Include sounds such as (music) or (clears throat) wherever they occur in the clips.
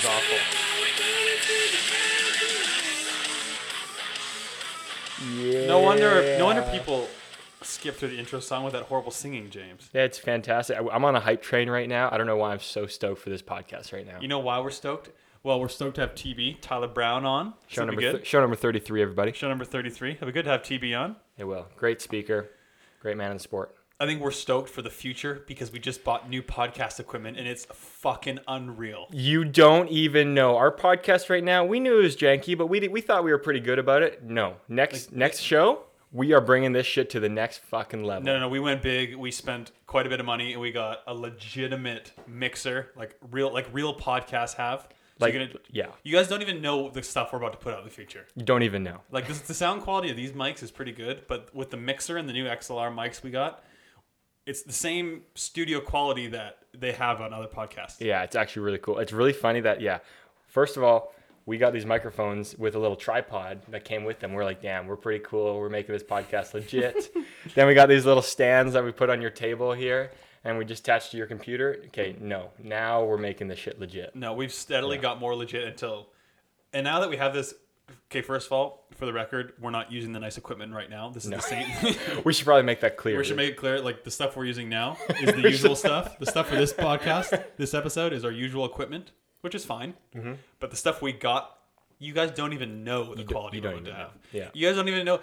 Sounds awful. Yeah. No wonder. No wonder people skip through the intro song with that horrible singing, James. That's fantastic. I- I'm on a hype train right now. I don't know why I'm so stoked for this podcast right now. You know why we're stoked? Well, we're stoked to have TB Tyler Brown on. show Should number good. th- show number 33, everybody. Show number thirty-three. It'll be good to have TB on. It will. Great speaker, great man in the sport. I think we're stoked for the future because we just bought new podcast equipment and it's fucking unreal. You don't even know our podcast right now. We knew it was janky, but we we thought we were pretty good about it. No, next next show, we are bringing this shit to the next fucking level. No, no, no. We went big. We spent quite a bit of money, and we got a legitimate mixer, like real, like real podcasts have. So Like, you're gonna, yeah, you guys don't even know the stuff we're about to put out in the future. you don't even know. Like this, the sound quality of these mics is pretty good, but with the mixer and the new XLR mics we got, it's the same studio quality that they have on other podcasts. Yeah, it's actually really cool. It's really funny that yeah. First of all, we got these microphones with a little tripod that came with them. We're like, damn, we're pretty cool. We're making this podcast legit. (laughs) then we got these little stands that we put on your table here, and we just attach to your computer. Okay, no, now we're making this shit legit. No, we've steadily got more legit until, and now that we have this. Okay, first of all, for the record, we're not using the nice equipment right now. This is the same. (laughs) We should probably make that clear. We should make it clear, like the stuff we're using now is (laughs) the usual stuff. The stuff for this podcast, this episode, is our usual equipment, which is fine. Mm-hmm. But the stuff we got, you guys don't even know the quality you we're don't going to have. Yeah. You guys don't even know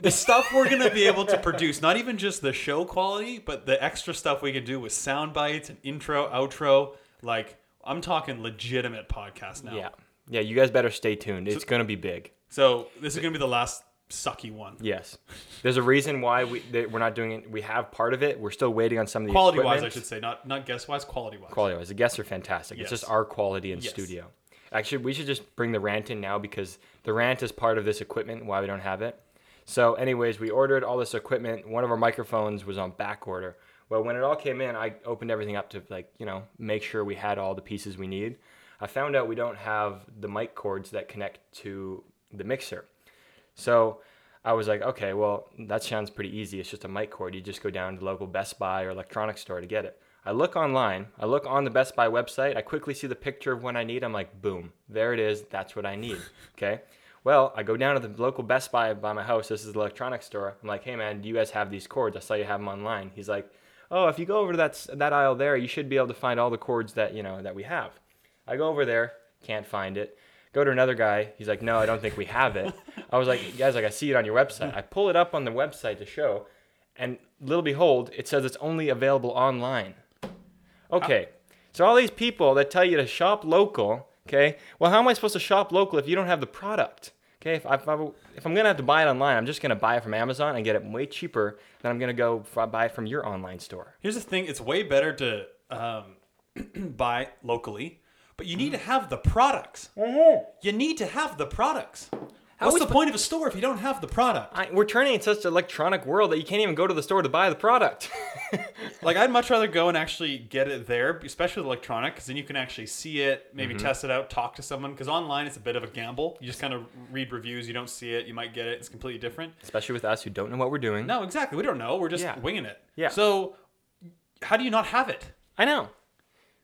the stuff we're going to be able to produce. Not even just the show quality, but the extra stuff we can do with sound bites and intro, outro. Like I'm talking legitimate podcast now. Yeah, yeah. You guys better stay tuned. It's gonna be big. So this is going to be the last sucky one. Yes. There's a reason why we that we're not doing it. We have part of it. We're still waiting on some of the Quality wise, I should say, not not guest wise, quality wise. quality wise. The guests are fantastic. Yes. It's just our quality in Yes. studio. Actually, we should just bring the rant in now because the rant is part of this equipment. Why we don't have it. So, anyways, we ordered all this equipment. One of our microphones was on back order. Well, when it all came in, I opened everything up to like you know make sure we had all the pieces we need. I found out we don't have the mic cords that connect to the mixer. So I was like, okay, well, that sounds pretty easy. It's just a mic cord. You just go down to the local Best Buy or electronics store to get it. I look online. I look on the Best Buy website. I quickly see the picture of what I need. I'm like, boom, there it is. That's what I need. (laughs) Okay. Well, I go down to the local Best Buy by my house. This is the electronics store. I'm like, hey man, do you guys have these cords? I saw you have them online. He's like, oh, if you go over to that that aisle there, you should be able to find all the cords that you know that we have. I go over there, can't find it. Go to another guy. He's like, no, I don't think we have it. I was like, guys, like I see it on your website. I pull it up on the website to show, and little behold, it says it's only available online. Okay, so all these people that tell you to shop local, okay, well, how am I supposed to shop local if you don't have the product? Okay, if, I, if, I, if I'm gonna have to buy it online, I'm just gonna buy it from Amazon and get it way cheaper than I'm gonna go buy it from your online store. Here's the thing: it's way better to um, (clears throat) buy locally, but you need to have the products. You need to have the products. What's the sp- point of a store if you don't have the product? I, we're turning in such an electronic world that you can't even go to the store to buy the product. (laughs) Like, I'd much rather go and actually get it there, especially with electronic, because then you can actually see it, maybe Mm-hmm. test it out, talk to someone. Because online, it's a bit of a gamble. You just kind of read reviews, you don't see it, you might get it, it's completely different. Especially with us who don't know what we're doing. No, exactly. We don't know. We're just Yeah. winging it. Yeah. So, how do you not have it? I know.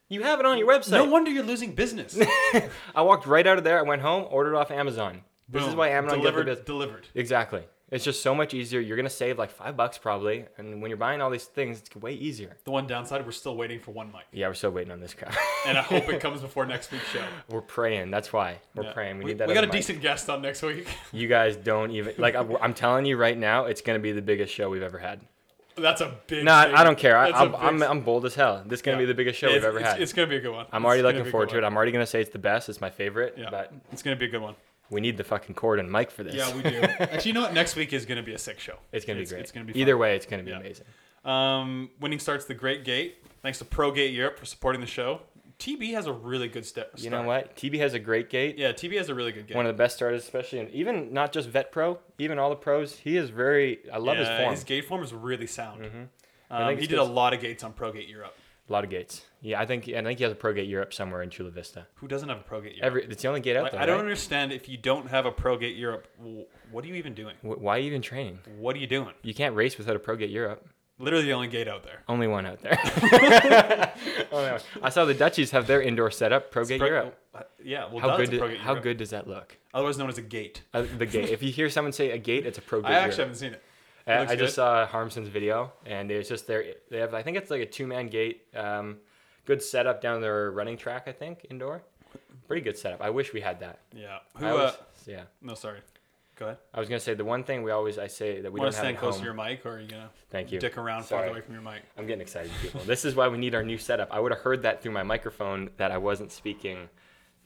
You have it on your website. No wonder you're losing business. (laughs) I walked right out of there. I went home, ordered off Amazon. This is why Amazon delivered. Gets delivered. Exactly. It's just so much easier. You're gonna save like five bucks probably, and when you're buying all these things, it's way easier. The one downside, we're still waiting for one mic. Yeah, we're still waiting on this crap. (laughs) and I hope it (laughs) comes before next week's show. we're praying. That's why we're Yeah. praying. We, We, need that. we got a mic. decent guest on next week. You guys don't even like. I'm, I'm telling you right now, it's gonna be the biggest show we've ever had. That's a big. No, I. I don't care. I, That's a I'm, big- I'm, I'm bold as hell. This is gonna yeah. be the biggest show It's- we've ever it's, had. It's gonna be a good one. I'm already It's looking forward to it. I'm already gonna say it's the best. It's my favorite. Yeah, But it's gonna be a good one. we need the fucking cord and mic for this. Yeah, we do. (laughs) Actually, you know what? Next week is gonna be a sick show. It's gonna be great. it's gonna be fun. Either way, it's gonna be Yeah. amazing. Um, winning starts the Great Gate. Thanks to ProGate Europe for supporting the show. TB has a really good step. You know what? TB has a great gate. Yeah, TB has a really good gate. One of the best starters, especially in even not just vet pro, even all the pros. He is very. I love his form. His gate form is really sound. I Um, he did a lot of gates on ProGate Europe. A lot of gates. Yeah, I think I think he has a pro gate Europe somewhere in Chula Vista. Who doesn't have a ProGate Europe? Every it's the only gate out Like, there. I don't right? understand if you don't have a ProGate Europe. What are you even doing? Wh- Why are you even training? What are you doing? You can't race without a pro gate Europe. Literally the only gate out there. Only one out there. (laughs) Only one. I saw the Dutchies have their indoor setup. Pro Gate Pro- Europe. uh, Yeah, well, How good? a Pro Did, Gate how Europe. good does that look? Otherwise known as a gate. Uh, the gate. if you hear someone say a gate, it's a Pro (laughs) Gate. I actually Europe. haven't seen it. I, looks I just saw Harmsen's video, and it's just their. They have. I think it's like a two-man gate. Um, good setup down their running track. I think indoor. Pretty good setup. I wish we had that. Yeah. Who? I uh, yeah. no, sorry. Go ahead. I was gonna say the one thing we always I say that we Want don't to have stand at close home. to your mic, or are you gonna Thank you. dick around Sorry. farther away from your mic? I'm getting excited, people. this is why we need our new setup. I would have heard that through my microphone that I wasn't speaking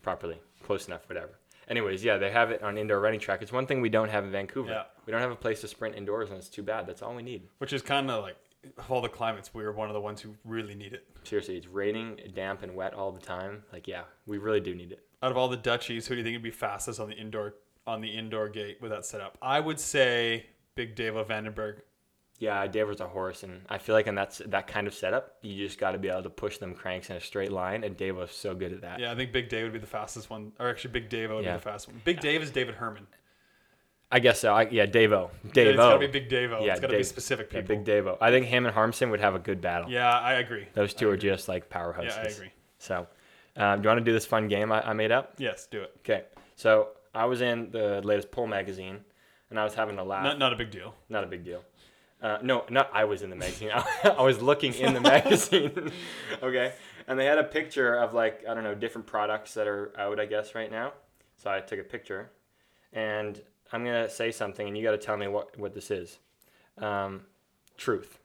properly, close enough, whatever. Anyways, yeah, they have it on indoor running track. It's one thing we don't have in Vancouver. Yeah. We don't have a place to sprint indoors, and it's too bad. That's all we need. Which is kind of like of all the climates, we are one of the ones who really need it. Seriously, it's raining, damp, and wet all the time. Like, yeah, we really do need it. Out of all the Dutchies, who do you think would be fastest on the indoor on the indoor gate with that setup? I would say Big Davo van der Burg. Yeah, Daver's a horse, and I feel like in that's that kind of setup, you just got to be able to push them cranks in a straight line, and Dave was so good at that. Yeah, I think Big Dave would be the fastest one, or actually Big Davo would Yeah. be the fastest one. Big Dave is David Herman. I guess so. I, yeah, Davo. Davo. It's gotta be Big Davo. Yeah, it's gotta be Dave- specific Yeah, people. Big Davo. I think him and Harmsen would have a good battle. Yeah, I agree. Those two I are agree. just like powerhouses. Yeah, I agree. So, um, do you want to do this fun game I, I made up? Yes, do it. Okay. So I was in the latest Pull magazine, and I was having a laugh. Not, not a big deal. Not a big deal. Uh, no, not I was in the magazine. (laughs) I was looking in the magazine. (laughs) okay. And they had a picture of like I don't know different products that are out I guess right now. So I took a picture, and I'm gonna say something, and you got to tell me what what this is. Um, truth.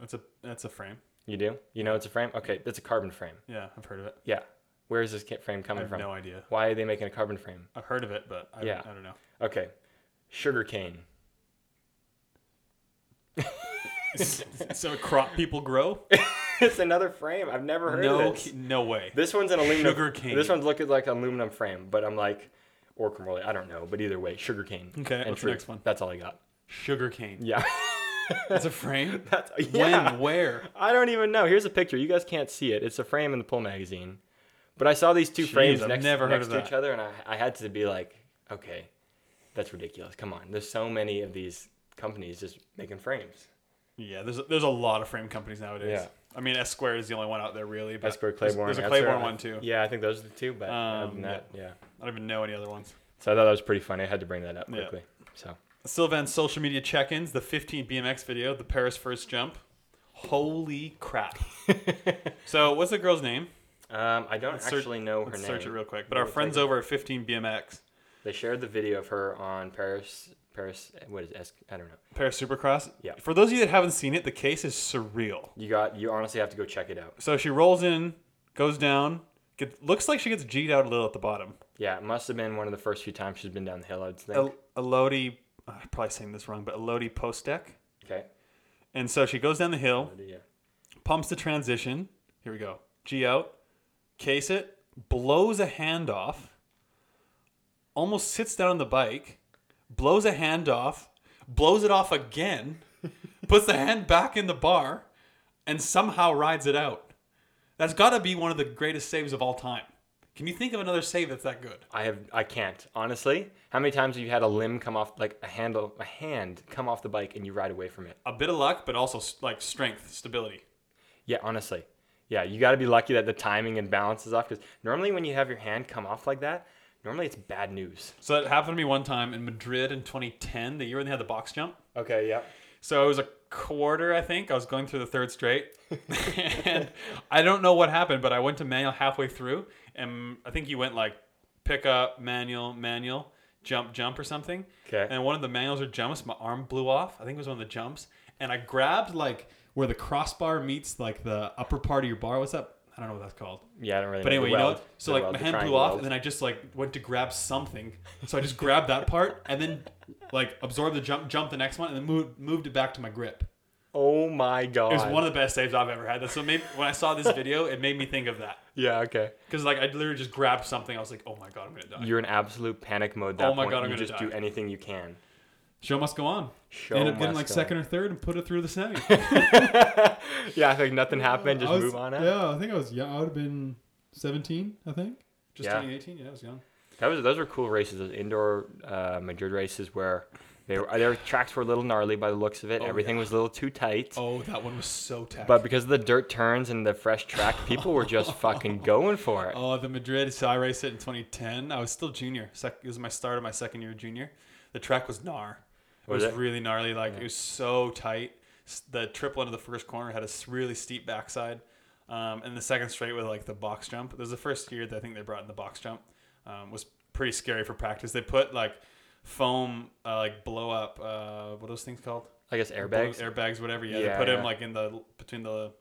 That's a that's a frame. You do? You know it's a frame? Okay, that's a carbon frame. Yeah, I've heard of it. Yeah. Where is this frame I coming have from? no idea. Why are they making a carbon frame? I've heard of it, but I, Yeah. I don't know. Okay. Sugar cane. (laughs) so crop people grow? (laughs) it's another frame. I've never heard no, of this. no way. This one's an aluminum. Sugar cane. This one's looking like an aluminum frame, but I'm like, or Cremorley, I don't know. But either way, sugar cane. Okay, and what's the next one? That's all I got. Sugar cane. Yeah. (laughs) That's a frame. That's yeah. When? Where? I don't even know. Here's a picture. You guys can't see it. It's a frame in the Pull magazine. But I saw these two Jeez, frames I've next, never heard next of to each other, and I, I had to be like, okay, that's ridiculous. Come on. There's so many of these companies just making frames. Yeah, there's a, there's a lot of frame companies nowadays. Yeah. I mean, S Square is the only one out there really. But Esper, there's- Claiborne. There's, a Answer. Claiborne one too. Yeah, I think those are the two. But other Um, than that, yeah. I don't even know any other ones. So I thought that was pretty funny. I had to bring that up Yeah. quickly. So Sylvan's social media check-ins, the 15 BMX video, the Paris first jump. Holy crap! (laughs) so, what's the girl's name? Um, I don't Let's search- actually know her name. search it real quick. But our friends over at 15 BMX, They shared the video of her on Paris. Paris. What is I don't know. Paris Supercross. Yeah. For those of you that haven't seen it, the case is surreal. You got. You honestly have to go check it out. So she rolls in, goes down, get, looks like she gets G'd out a little at the bottom. Yeah, it must have been one of the first few times she's been down the hill. I'd think. El- Elodie, I'm probably saying this wrong, but Elodie Postek. okay. And so she goes down the hill, Yeah. pumps the transition. Here we go. G out, case it, blows a hand off, almost sits down on the bike, blows a hand off, blows it off again, (laughs) puts the hand back in the bar, and somehow rides it out. That's got to be one of the greatest saves of all time. Can you think of another save that's that good? I have. I can't honestly. How many times have you had a limb come off, like a handle, a hand come off the bike, and you ride away from it? A bit of luck, but also like strength, stability. Yeah, honestly. Yeah, you got to be lucky that the timing and balance is off. Because normally when you have your hand come off like that, normally it's bad news. So that happened to me one time in Madrid in 2010, the year when they had the box jump. Okay. Yeah. So it was a quarter, I think. I was going through the third straight, (laughs) and I don't know what happened, but I went to manual halfway through, and I think you went like pick up manual, manual, jump, jump, or something. Okay. And one of the manuals or jumps, my arm blew off. I think it was one of the jumps, and I grabbed like where the crossbar meets like the upper part of your bar. What's up? I don't know what that's called. Yeah, I don't really. Know. But know. anyway, you know, so like weld, my hand blew off, weld. and then I just like went to grab something. So I just grabbed that part, and then like absorbed the jump, jump the next one, and then moved moved it back to my grip. Oh my god. It was one of the best saves I've ever had. That's so maybe when I saw this video, it made me think of that Yeah. Okay. because like I literally just grabbed something. I was like, oh my god, I'm gonna die. You're in absolute panic mode. That Oh my point. God, I'm you gonna just die. do anything you can. Show must go on. Show Ended up getting like second or third and put it through the semi. (laughs) yeah, I think nothing happened. Just was- move on. Out. Yeah, I think I was yeah, I would have been 17, I think. Just Yeah. turning 18. Yeah, I was young. That was those were cool races. Those indoor uh, Madrid races where they were, their tracks were a little gnarly by the looks of it. Oh, Everything yeah. was a little too tight. Oh, that one was so tight. But because of the dirt turns and the fresh track, people were just (laughs) fucking going for it. Oh, the Madrid. So I raced it in 2010. I was still junior. Sec- it was my start of my second year junior. The track was gnar. It Was was, it? really gnarly. Like it was so tight. The triple into the first corner had a really steep backside, um, and the second straight with like the box jump. This was the first year that I think they brought in the box jump. Um, was pretty scary for practice. They put like foam, uh, like blow up. Uh, what are those things called? I guess airbags. Blow- airbags, whatever. Yeah, Yeah, they put yeah. them like in the between the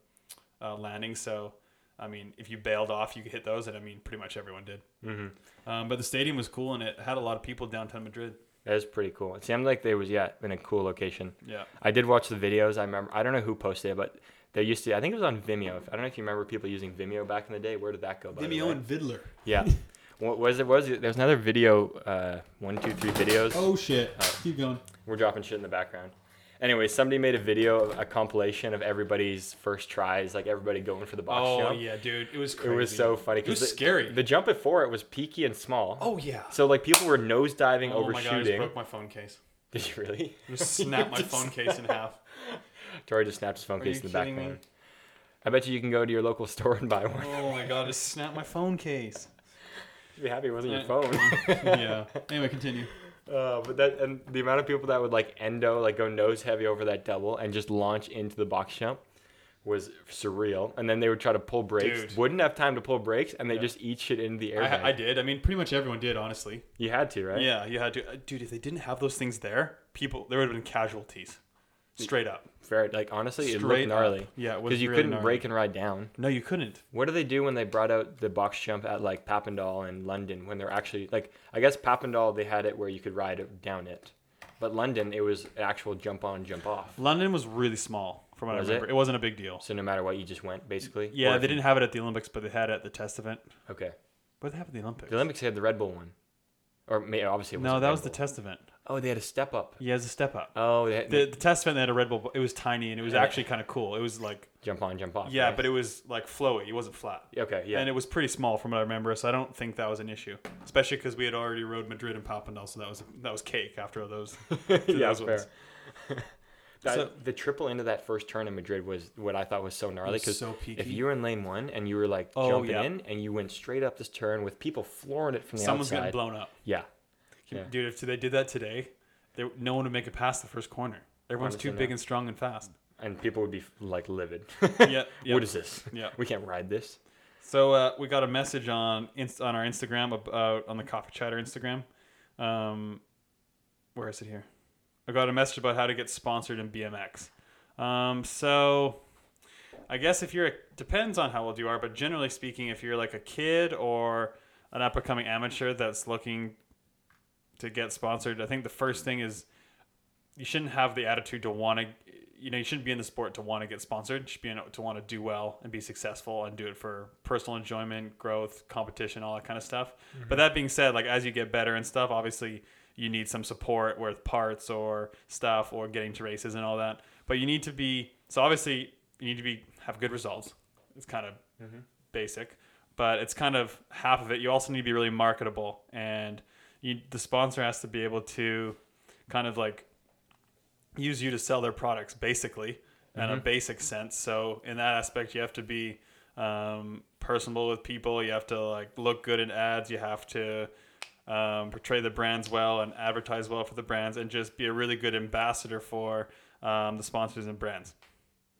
uh, landings. So, I mean, if you bailed off, you could hit those, and I mean, pretty much everyone did. hmm Um, but the stadium was cool, and it had a lot of people downtown Madrid. That is pretty cool. It seemed like they was yeah in a cool location. Yeah. I did watch the videos. I remember. I don't know who posted it, but they used to. I think it was on Vimeo. I don't know if you remember people using Vimeo back in the day. Where did that go? By the way? Viddler. Yeah. (laughs) what was it? Was it? There's another video. Uh, one, two, three videos. Oh shit! Oh. Keep going. We're dropping shit in the background. Anyway, somebody made a video, a compilation of everybody's first tries, like everybody going for the box Oh jump. yeah, dude, it was It was so funny. It was the, scary. The jump before it was peaky and small. oh yeah. So like people were nosediving, oh my god! I just broke my phone case. (laughs) Did you really? I just snapped my Just- (laughs) phone case in half. Tori just snapped his phone Are case in the kidding me? background. I bet you you can go to your local (laughs) store and buy one. Oh my god! Just snapped my phone case. Be happy it wasn't your eh, Yeah. phone. yeah. Anyway, continue. Uh, but that and the amount of people that would like endo, like go nose heavy over that double and just launch into the box jump was surreal. And then they would try to pull brakes, Dude. wouldn't have time to pull brakes, and they Yeah. just eat shit into the airbag. I, I did. I mean, pretty much everyone did, honestly. you had to, right? Yeah, you had to. Uh, dude, if they didn't have those things there, people there would have been casualties. Straight up. Fair. Like honestly, it looked gnarly up. Yeah, it was because you really couldn't gnarly. brake and ride down. No, you couldn't. What do they do when they brought out the box jump at like Papendal and London when they're actually like I guess Papendal they had it where you could ride down it, but London it was actual jump on jump off. London was really small, from what Was I it? remember. It? wasn't a big deal. So no matter what, you just went basically. Yeah, Or they you- didn't have it at the Olympics, but they had it at the test event. Okay, What did they have at the Olympics? the Olympics had the Red Bull one, or may, obviously it no, that was the test event. Oh, they had a step up. Yeah, it was a step up. Oh, they had The, the test event they had a Red Bull. It was tiny and it was Yeah. actually kind of cool. It was like jump on, jump off. yeah, right? but it was like flowy. It wasn't flat. okay, yeah. And it was pretty small from what I remember, so I don't think that was an issue. Especially because we had already rode Madrid and Papendal, so that was that was cake after all those. (laughs) yeah, those fair. (laughs) That- So- the triple into that first turn in Madrid was what I thought was so gnarly because so if you were in lane one and you were like Oh, jumping yeah. in and you went straight up this turn with people flooring it from the Someone's outside, getting blown up. yeah, Yeah. Dude, if they did that today, there, no one would make it past the first corner. Everyone's too big no. and strong and fast. and people would be like livid. (laughs) yeah, yeah. What is this? Yeah. We can't ride this. So uh, we got a message on inst- on our Instagram about on the Coffee Chatter Instagram. Um, where is it here? I got a message about how to get sponsored in BMX. Um, so I guess if you're a, depends on how old you are, but generally speaking, if you're like a kid or an up and coming amateur that's looking to get sponsored, I think the first thing is you shouldn't have the attitude to want to you know you shouldn't be in the sport to want to get sponsored. You should be in it to want to do well and be successful and do it for personal enjoyment growth competition all that kind of stuff. But that being said like as you get better and stuff obviously you need some support with parts or stuff or getting to races and all that. But you need to be so obviously you need to be have good results. It's kind of basic but it's kind of half of it. You also need to be really marketable and you, the sponsor has to be able to kind of like use you to sell their products basically in a basic sense. So in that aspect you have to be um, personable with people. You have to like look good in ads. You have to um, portray the brands well and advertise well for the brands and just be a really good ambassador for um, the sponsors and brands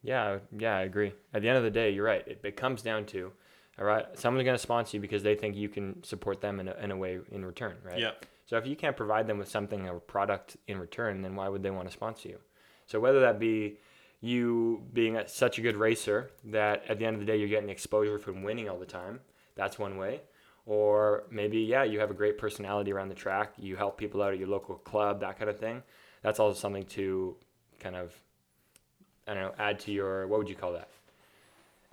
Yeah, yeah, I agree. At the end of the day, you're right. It, it comes down to, all right, someone's going to sponsor you because they think you can support them in a, in a way in return, right? yeah So if you can't provide them with something, a product in return, then why would they want to sponsor you? So whether that be you being a, such a good racer that at the end of the day you're getting exposure from winning all the time, that's one way. Or maybe yeah, you have a great personality around the track, you help people out at your local club, that kind of thing. That's also something to kind of I don't know, add to your what would you call that?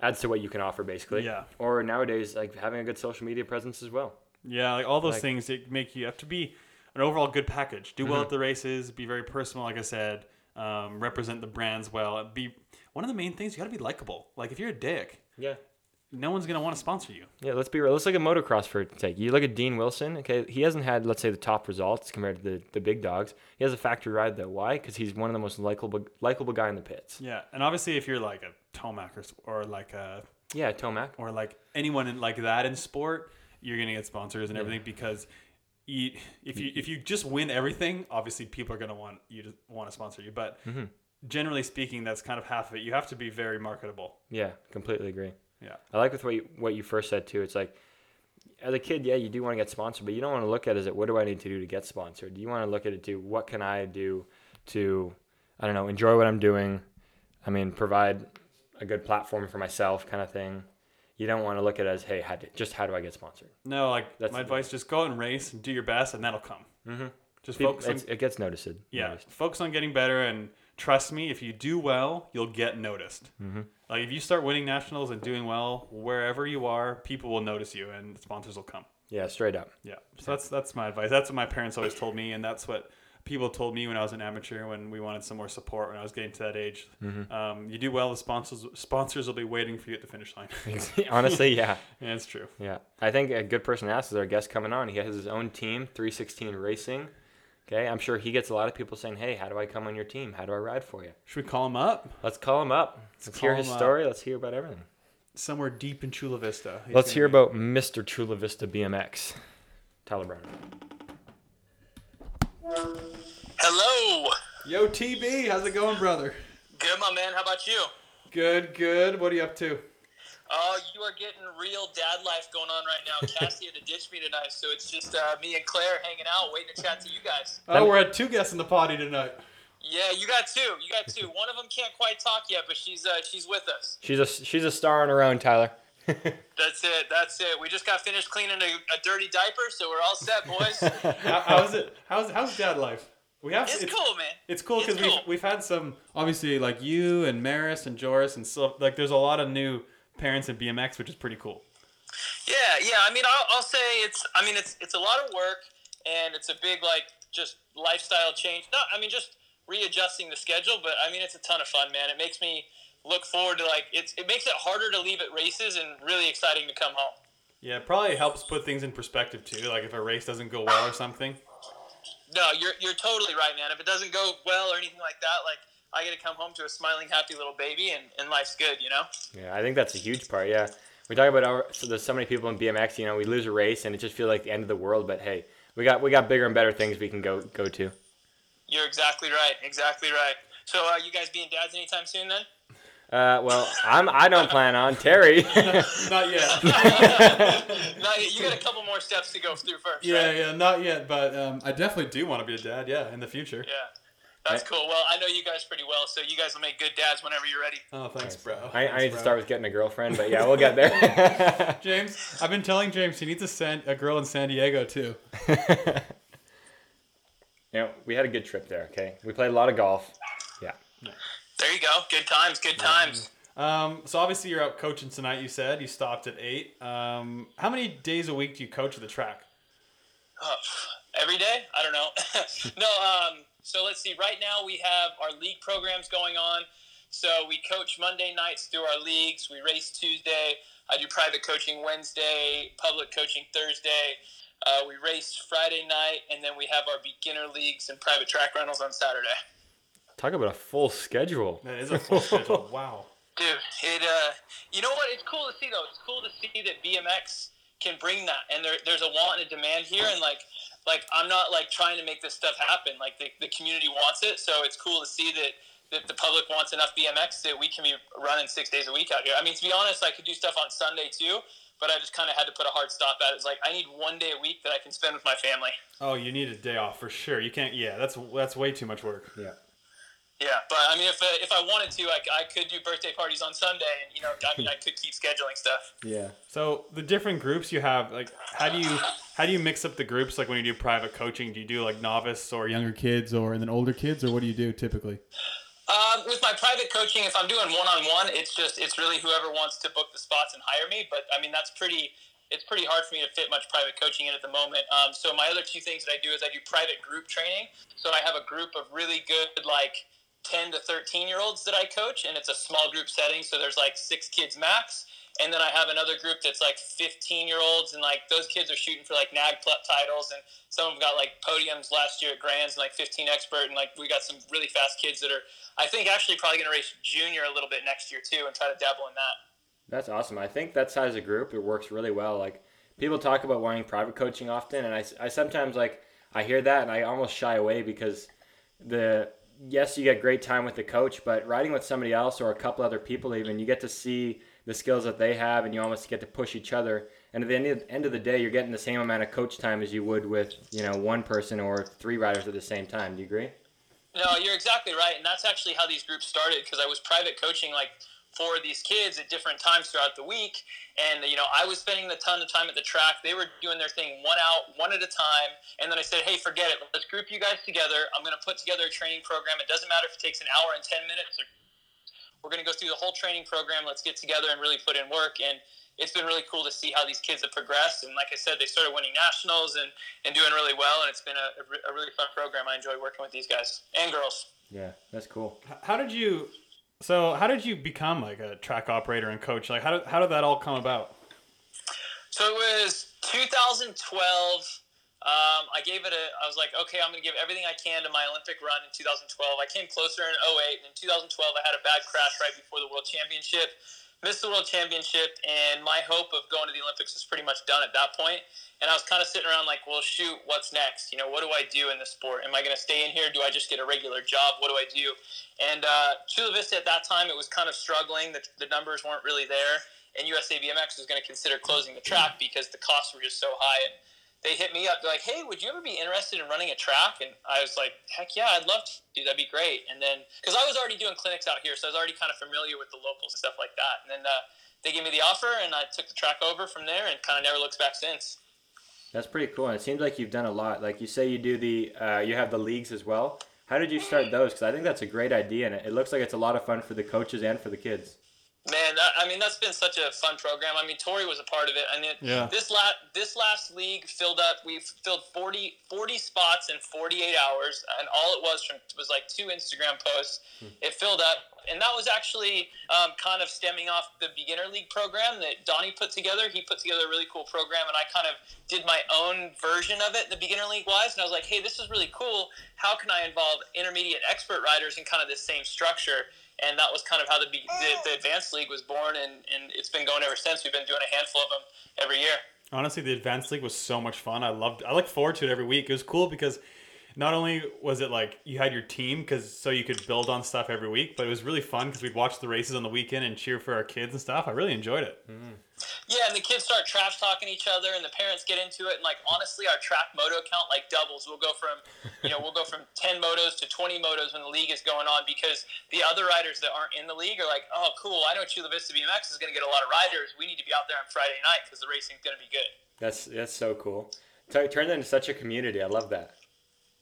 Adds to what you can offer basically. Yeah. Or nowadays like having a good social media presence as well. Yeah, like all those Like- things that make you have to be an overall good package. Do well Mhm. at the races, be very personal, like I said, um, represent the brands well. Be one of the main things you got to be likable. Like if you're a dick, Yeah. No one's gonna want to sponsor you. Yeah, let's be real. Let's look at motocross for a take. You look at Dean Wilson. Okay, he hasn't had let's say the top results compared to the, the big dogs. He has a factory ride though. Why? Because he's one of the most likable likable guy in the pits. Yeah, and obviously if you're like a Tomac or, or like a Yeah, Tomac. or like anyone in like that in sport, you're gonna get sponsors and everything because you, if you if you just win everything, obviously people are gonna want you to want to sponsor you. But mm-hmm. generally speaking, that's kind of half of it. You have to be very marketable. Yeah, completely agree. Yeah. I like with what you, what you first said too. It's like, as a kid, yeah, you do want to get sponsored, but you don't want to look at it as it. What do I need to do to get sponsored? Do You want to look at it to what can I do to, I don't know, enjoy what I'm doing. I mean, provide a good platform for myself, kind of thing. You don't want to look at it as, hey, how do, just how do I get sponsored? No, like That's my advice: just go out and race and do your best, and that'll come. Mm-hmm. Just focus on it gets noticed. yeah, noticed. focus on getting better, and trust me, if you do well, you'll get noticed. Mm-hmm. Like if you start winning nationals and doing well wherever you are, people will notice you, and sponsors will come. Yeah, straight up. Yeah, so that's that's my advice. That's what my parents always told me, and that's what people told me when I was an amateur when we wanted some more support when I was getting to that age. Mm-hmm. Um, you do well, the sponsors sponsors will be waiting for you at the finish line. (laughs) Honestly, yeah. (laughs) yeah, it's true. Yeah, I think a good person to ask is our guest coming on. He has his own team, 316 Racing. Okay, I'm sure he gets a lot of people saying, "Hey, how do I come on your team? How do I ride for you?" Should we call him up Let's call him up. Let's, hear his him up. story. Let's hear about everything. somewhere deep in Chula Vista? Let's hear be- about Mr. Chula Vista BMX. Tyler Brown. Hello. Yo, TB, how's it going, brother? Good, my man. How about you? Good, good. What are you up to? Oh, you are getting real dad life going on right now. Cassie had to ditch me tonight, so it's just uh, me and Claire hanging out, waiting to chat to you guys. Oh, we're at two guests in the potty tonight. Yeah, you got two. You got two. One of them can't quite talk yet, but she's uh, she's with us. She's a she's a star on her own, Tyler. (laughs) That's it. That's it. We just got finished cleaning a, a dirty diaper, so we're all set, boys. (laughs) How, how's it? How's how's dad life? We have it's cool, man. It's cool It's because we've we've had some obviously like you and Maris and Joris and so like there's a lot of new parents in BMX, which is pretty cool. Yeah, yeah. I mean, I'll, I'll say it's. I mean, it's it's a lot of work, and it's a big like just lifestyle change. Not, I mean, just readjusting the schedule, but I mean, it's a ton of fun, man. It makes me look forward to like it's. It makes it harder to leave at races and really exciting to come home. Yeah, it probably helps put things in perspective too. Like if a race doesn't go well or something. No, you're you're totally right, man. If it doesn't go well or anything like that, like I get to come home to a smiling, happy little baby, and, and life's good, you know. Yeah, I think that's a huge part. Yeah, we talk about our, so there's so many people in BMX. You know, we lose a race and it just feels like the end of the world. But hey, we got we got bigger and better things we can go go to. You're exactly right. Exactly right. So, uh, you guys being dads anytime soon, then? Uh, well, I'm I don't plan on Terry. (laughs) (laughs) Not yet. (laughs) no, you got a couple more steps to go through first. yeah, right? yeah, not yet. But um, I definitely do want to be a dad. Yeah, in the future. Yeah. That's cool. Well, I know you guys pretty well, so you guys will make good dads whenever you're ready. Oh, thanks, bro. I, I Thanks, need to start with getting a girlfriend, but yeah, we'll get (laughs) there. (laughs) James, (laughs) I've been telling James he needs a San- a girl in San Diego too. you know, we had a good trip there. Okay, we played a lot of golf. Yeah. There you go. Good times. Good times. Um, so obviously you're out coaching tonight. You said you stopped at eight. Um, how many days a week do you coach at the track? Oh, every day? I don't know. no. Um. So let's see. Right now we have our league programs going on. So we coach Monday nights through our leagues. We race Tuesday. I do private coaching Wednesday. Public coaching Thursday. Uh, we race Friday night, and then we have our beginner leagues and private track rentals on Saturday. Talk about a full schedule. That is a full schedule. (laughs) Wow. Dude, it uh, you know what? It's cool to see though. It's cool to see that BMX can bring that, and there, there's a want and a demand here, and like, like I'm not like trying to make this stuff happen. Like the, the community wants it, so it's cool to see that that the public wants enough BMX that we can be running six days a week out here. I mean, to be honest, I could do stuff on Sunday too, but I just kind of had to put a hard stop at it. It's like I need one day a week that I can spend with my family. Oh, you need a day off for sure. You can't. Yeah, that's that's way too much work. Yeah. Yeah, but I mean, if uh, if I wanted to, I, I could do birthday parties on Sunday, and you know, I mean, I could keep scheduling stuff. Yeah. So the different groups you have, like, how do you how do you mix up the groups? Like when you do private coaching, do you do like novice or younger kids, or and then older kids, or what do you do typically? Um, with my private coaching, if I'm doing one on one, it's just it's really whoever wants to book the spots and hire me. But I mean, that's pretty. It's pretty hard for me to fit much private coaching in at the moment. Um, so my other two things that I do is I do private group training. So I have a group of really good like 10 to 13 year olds that I coach, and it's a small group setting. So there's like six kids max, and then I have another group that's like 15 year olds, and like those kids are shooting for like NAG titles, and some of them got like podiums last year at Grands and like 15 expert, and like we got some really fast kids that are, I think, actually probably going to race junior a little bit next year too, and try to dabble in that. That's awesome. I think that size of group it works really well. Like people talk about wanting private coaching often, and I, I sometimes like I hear that and I almost shy away because the yes you get great time with the coach, but riding with somebody else or a couple other people even you get to see the skills that they have, and you almost get to push each other. And at the end of, end of the day, you're getting the same amount of coach time as you would with you know one person or three riders at the same time. Do you agree? No, you're exactly right, and that's actually how these groups started because I was private coaching like for these kids at different times throughout the week. And, you know, I was spending a ton of time at the track. They were doing their thing one out, one at a time. And then I said, hey, forget it. Let's group you guys together. I'm going to put together a training program. It doesn't matter if it takes an hour and 10 minutes or we're going to go through the whole training program. Let's get together and really put in work. And it's been really cool to see how these kids have progressed. And like I said, they started winning nationals and, and doing really well. And it's been a, a really fun program. I enjoy working with these guys and girls. Yeah, that's cool. How did you? So how did you become like a track operator and coach? Like how did how did that all come about? So it was 2012. Um, I gave it a. I was like, okay, I'm going to give everything I can to my Olympic run in 2012. I came closer in 08, and in 2012 I had a bad crash right before the World Championship, missed the World Championship, and my hope of going to the Olympics was pretty much done at that point. And I was kind of sitting around like, well, shoot, what's next? You know, what do I do in the sport? Am I going to stay in here? Do I just get a regular job? What do I do? And uh, Chula Vista at that time, it was kind of struggling. The, the numbers weren't really there, and USA BMX was going to consider closing the track because the costs were just so high. And, they hit me up. They're like, "Hey, would you ever be interested in running a track?" And I was like, "Heck yeah, I'd love to. Do that'd be great." And then, because I was already doing clinics out here, so I was already kind of familiar with the locals and stuff like that. And then uh, they gave me the offer, and I took the track over from there, and kind of never looks back since. That's pretty cool. And it seems like you've done a lot. Like you say, you do the uh, you have the leagues as well. How did you start those? Because I think that's a great idea, and it looks like it's a lot of fun for the coaches and for the kids. Man, I mean that's been such a fun program. I mean, Tori was a part of it. I mean, yeah. this last this last league filled up. We filled 40, 40 spots in forty eight hours, and all it was from was like two Instagram posts. Hmm. It filled up, and that was actually um, kind of stemming off the beginner league program that Donnie put together. He put together a really cool program, and I kind of did my own version of it, the beginner league wise. And I was like, hey, this is really cool. How can I involve intermediate expert riders in kind of this same structure? and that was kind of how the, the, the advanced league was born and, and it's been going ever since we've been doing a handful of them every year honestly the advanced league was so much fun i loved i look forward to it every week it was cool because not only was it like you had your team because so you could build on stuff every week but it was really fun because we'd watch the races on the weekend and cheer for our kids and stuff i really enjoyed it mm. Yeah, and the kids start trash talking each other, and the parents get into it. And like honestly, our track moto count like doubles. We'll go from, you know, we'll go from (laughs) ten motos to twenty motos when the league is going on because the other riders that aren't in the league are like, oh, cool. I know Chula Vista BMX is going to get a lot of riders. We need to be out there on Friday night because the racing's going to be good. That's that's so cool. T- turned into such a community. I love that.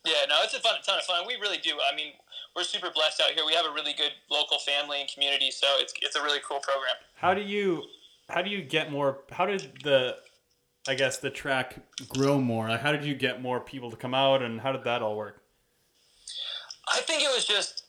Yeah, no, it's a fun, ton of fun. We really do. I mean, we're super blessed out here. We have a really good local family and community, so it's it's a really cool program. How do you how do you get more? How did the I guess the track grow more? Like, how did you get more people to come out, and how did that all work? I think it was just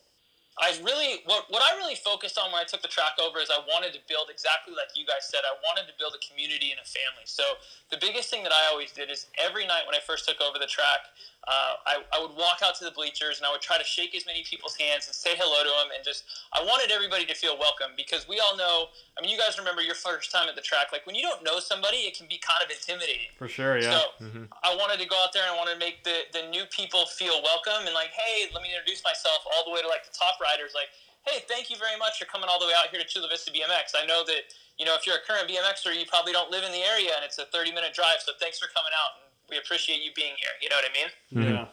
I really what what I really focused on when I took the track over is I wanted to build exactly like you guys said. I wanted to build a community and a family. So the biggest thing that I always did is every night when I first took over the track, uh, I, I would walk out to the bleachers and I would try to shake as many people's hands and say hello to them and just I wanted everybody to feel welcome because we all know. I mean, you guys remember your first time at the track. Like when you don't know somebody, it can be kind of intimidating. For sure, yeah. So mm-hmm. I wanted to go out there and I wanted to make the the new people feel welcome and like, hey, let me introduce myself all the way to like the top riders. Like, hey, thank you very much for coming all the way out here to Chula Vista BMX. I know that you know if you're a current BMXer, you probably don't live in the area and it's a 30 minute drive. So thanks for coming out. And we appreciate you being here. You know what I mean? Yeah.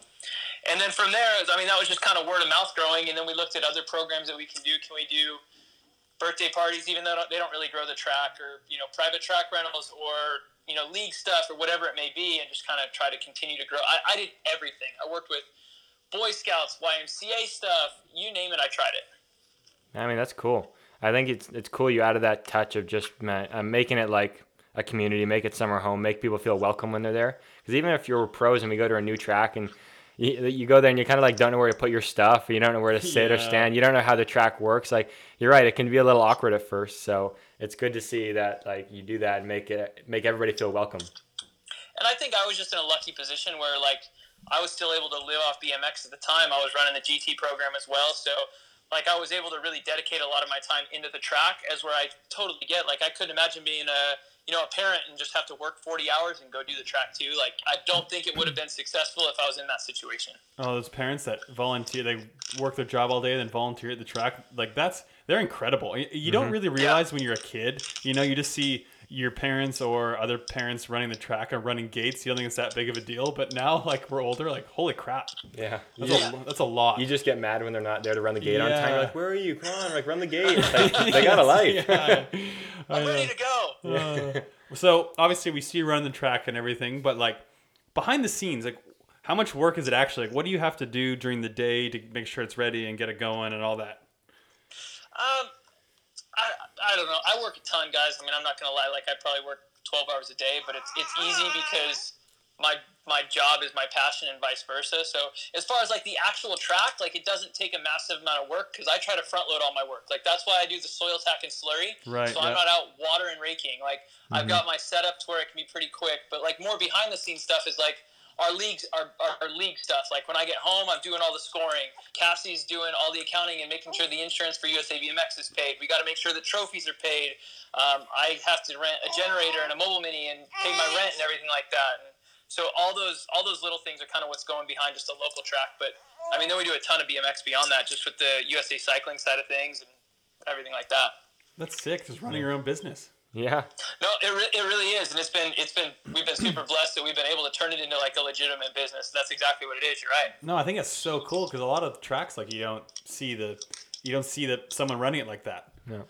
And then from there, I mean, that was just kind of word of mouth growing. And then we looked at other programs that we can do. Can we do birthday parties, even though they don't really grow the track, or you know, private track rentals, or you know, league stuff, or whatever it may be, and just kind of try to continue to grow. I, I did everything. I worked with Boy Scouts, YMCA stuff, you name it, I tried it. I mean, that's cool. I think it's it's cool you added that touch of just uh, making it like a community, make it summer home, make people feel welcome when they're there. Because even if you're pros and we go to a new track and you, you go there and you kind of like don't know where to put your stuff, you don't know where to sit yeah. or stand, you don't know how the track works. Like you're right, it can be a little awkward at first. So it's good to see that like you do that and make it make everybody feel welcome. And I think I was just in a lucky position where like I was still able to live off BMX at the time. I was running the GT program as well, so like I was able to really dedicate a lot of my time into the track as where I totally get like I couldn't imagine being a you know a parent and just have to work 40 hours and go do the track too like I don't think it would have been successful if I was in that situation Oh, those parents that volunteer, they work their job all day and then volunteer at the track. Like that's they're incredible. You, you don't mm-hmm. really realize when you're a kid. You know, you just see your parents or other parents running the track or running gates. You don't think it's that big of a deal. But now, like we're older, like holy crap, Yeah. You that's, just, a, that's a lot. you just get mad when they're not there to run the gate on time. Yeah. You're like, where are you? Come on, like run the gate. (laughs) Like, they got a life. Yeah. (laughs) I'm ready to go Uh, so obviously we see you run the track and everything, but like behind the scenes, like how much work is it actually? Like, what do you have to do during the day to make sure it's ready and get it going and all that? Um, I, don't know. I work a ton, guys. I mean, I'm not gonna lie. Like, I probably work 12 hours a day, but it's it's easy because my my job is my passion and vice versa. So as far as like the actual track, like it doesn't take a massive amount of work because I try to front load all my work. Like that's why I do the soil tack and slurry. Right, So I'm not out water and raking. Like I've mm-hmm. got my setup to where it can be pretty quick. But like more behind the scenes stuff is like our leagues our, our, our league stuff. Like when I get home, I'm doing all the scoring. Cassie's doing all the accounting and making sure the insurance for USA BMX is paid. We got to make sure the trophies are paid. Um, I have to rent a generator and a mobile mini and pay my rent and everything like that. And so all those all those little things are kind of what's going behind just a local track. But I mean, then we do a ton of BMX beyond that, just with the USA cycling side of things and everything like that. That's sick. Just running your own business. Yeah. No, it, re- it really is, and it's been it's been we've been super blessed that we've been able to turn it into like a legitimate business. That's exactly what it is. You're right. No, I think it's so cool because a lot of tracks like you don't see the you don't see that someone running it like that. No.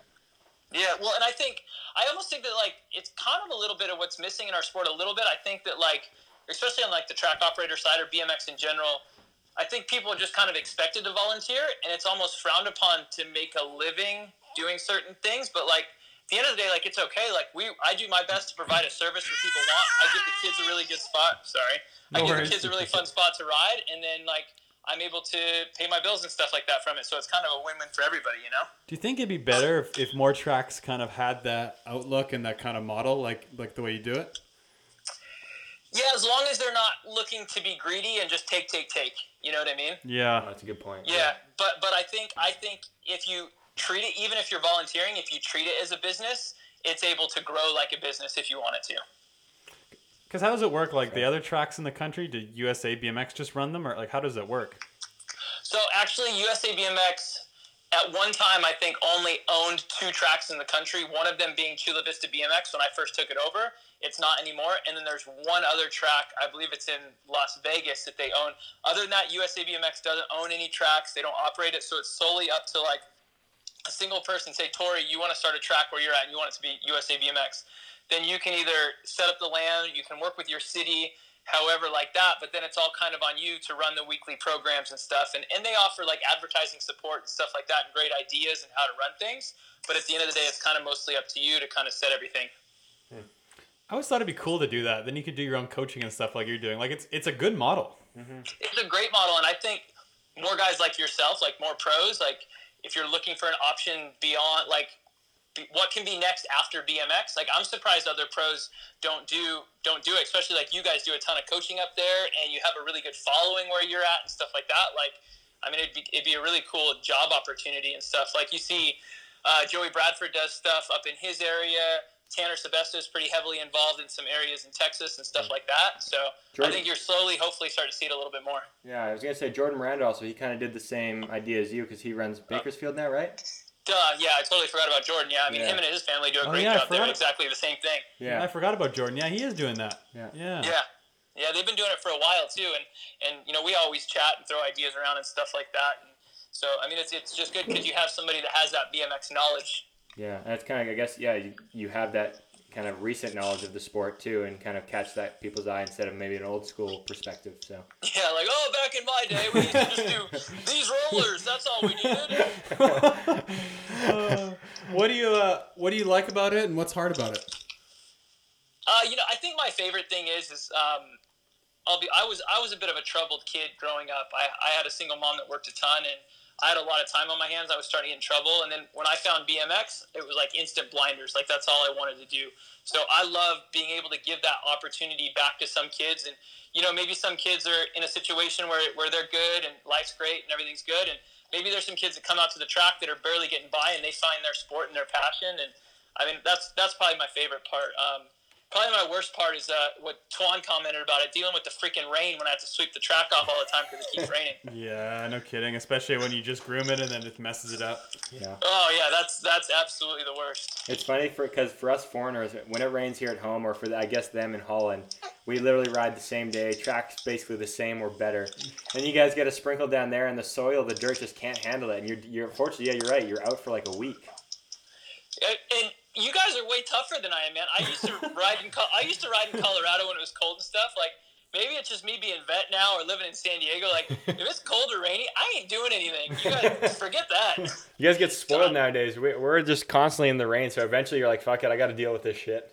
Yeah, well, and I think I almost think that like it's kind of a little bit of what's missing in our sport a little bit. I think that like especially on like the track operator side or BMX in general, I think people are just kind of expected to volunteer, and it's almost frowned upon to make a living doing certain things. But like at the end of the day, like it's okay. Like we, I do my best to provide a service that people want. I give the kids a really good spot. Sorry, No I give worries. the kids a really fun spot to ride, and then like. I'm able to pay my bills and stuff like that from it, so it's kind of a win-win for everybody, you know. Do you think it'd be better if, if more tracks kind of had that outlook and that kind of model, like like the way you do it? Yeah, as long as they're not looking to be greedy and just take, take, take. You know what I mean? Yeah. that's a good point. Yeah, but but I think I think if you treat it, even if you're volunteering, if you treat it as a business, it's able to grow like a business if you want it to. Because how does it work? Like the other tracks in the country, did USA BMX just run them, or like how does it work? So actually, USA BMX at one time I think only owned two tracks in the country. One of them being Chula Vista BMX when I first took it over. It's not anymore. And then there's one other track, I believe it's in Las Vegas, that they own. Other than that, USA BMX doesn't own any tracks. They don't operate it, so it's solely up to like a single person. Say, Tori, you want to start a track where you're at, and you want it to be USA BMX. Then you can either set up the land, you can work with your city, however, like that. But then it's all kind of on you to run the weekly programs and stuff. And and they offer like advertising support and stuff like that, and great ideas and how to run things. But at the end of the day, it's kind of mostly up to you to kind of set everything. Hmm. I always thought it'd be cool to do that. Then you could do your own coaching and stuff like you're doing. Like it's it's a good model. Mm-hmm. it's a great model, and I think more guys like yourself, like more pros, like if you're looking for an option beyond like what can be next after BMX, like I'm surprised other pros don't do don't do it, especially like you guys do a ton of coaching up there, and you have a really good following where you're at and stuff like that. Like, I mean, it'd be it'd be a really cool job opportunity and stuff. Like you see, uh, Joey Bradford does stuff up in his area. Tanner Sebesto is pretty heavily involved in some areas in Texas and stuff mm. like that. So I think you're slowly, hopefully, starting to see it a little bit more. Yeah, I was gonna say Jordan Miranda also. He kind of did the same idea as you because he runs uh, Bakersfield now, right? Duh, yeah, I totally forgot about Jordan. Yeah, I mean, Yeah. him and his family do a Oh, great yeah, job. They're exactly the same thing. Yeah. I forgot about Jordan. Yeah, he is doing that. Yeah. Yeah. Yeah. Yeah, they've been doing it for a while too, and and you know we always chat and throw ideas around and stuff like that. And so I mean, it's it's just good because you have somebody that has that BMX knowledge. Yeah, and it's kind of I guess yeah you, you have that kind of recent knowledge of the sport too, and kind of catch that people's eye instead of maybe an old school perspective. So Yeah, like oh, back in my day, we used to just do (laughs) these rollers. That's all we needed. Uh, (laughs) what do you uh, what do you like about it, and what's hard about it? Uh, you know, I think my favorite thing is is um, I'll be I was I was a bit of a troubled kid growing up. I, I had a single mom that worked a ton, and I had a lot of time on my hands. I was starting to get in trouble. And then when I found BMX, it was like instant blinders. Like that's all I wanted to do. So I love being able to give that opportunity back to some kids. And, you know, maybe some kids are in a situation where, where they're good and life's great and everything's good. And maybe there's some kids that come out to the track that are barely getting by and they find their sport and their passion. And I mean, that's, that's probably my favorite part. Um, Probably my worst part is uh, what Tuan commented about it, dealing with the freaking rain when I have to sweep the track off all the time because it keeps raining. (laughs) Yeah, no kidding. Especially when you just groom it and then it messes it up. Yeah. Oh yeah, that's that's absolutely the worst. It's funny for because for us foreigners, when it rains here at home, or for the, I guess them in Holland, we literally ride the same day. Track's basically the same or better. And you guys get a sprinkle down there, and the soil, the dirt just can't handle it. And you're, you're fortunately, yeah, you're right. You're out for like a week. And, and you guys are way tougher than I am, man. I used to (laughs) ride in I used to ride in Colorado when it was cold and stuff. Like maybe it's just me being vet now or living in San Diego. Like if it's cold or rainy, I ain't doing anything. You guys (laughs) forget that. You guys get spoiled nowadays. We, we're just constantly in the rain, so eventually you're like, fuck it, I got to deal with this shit.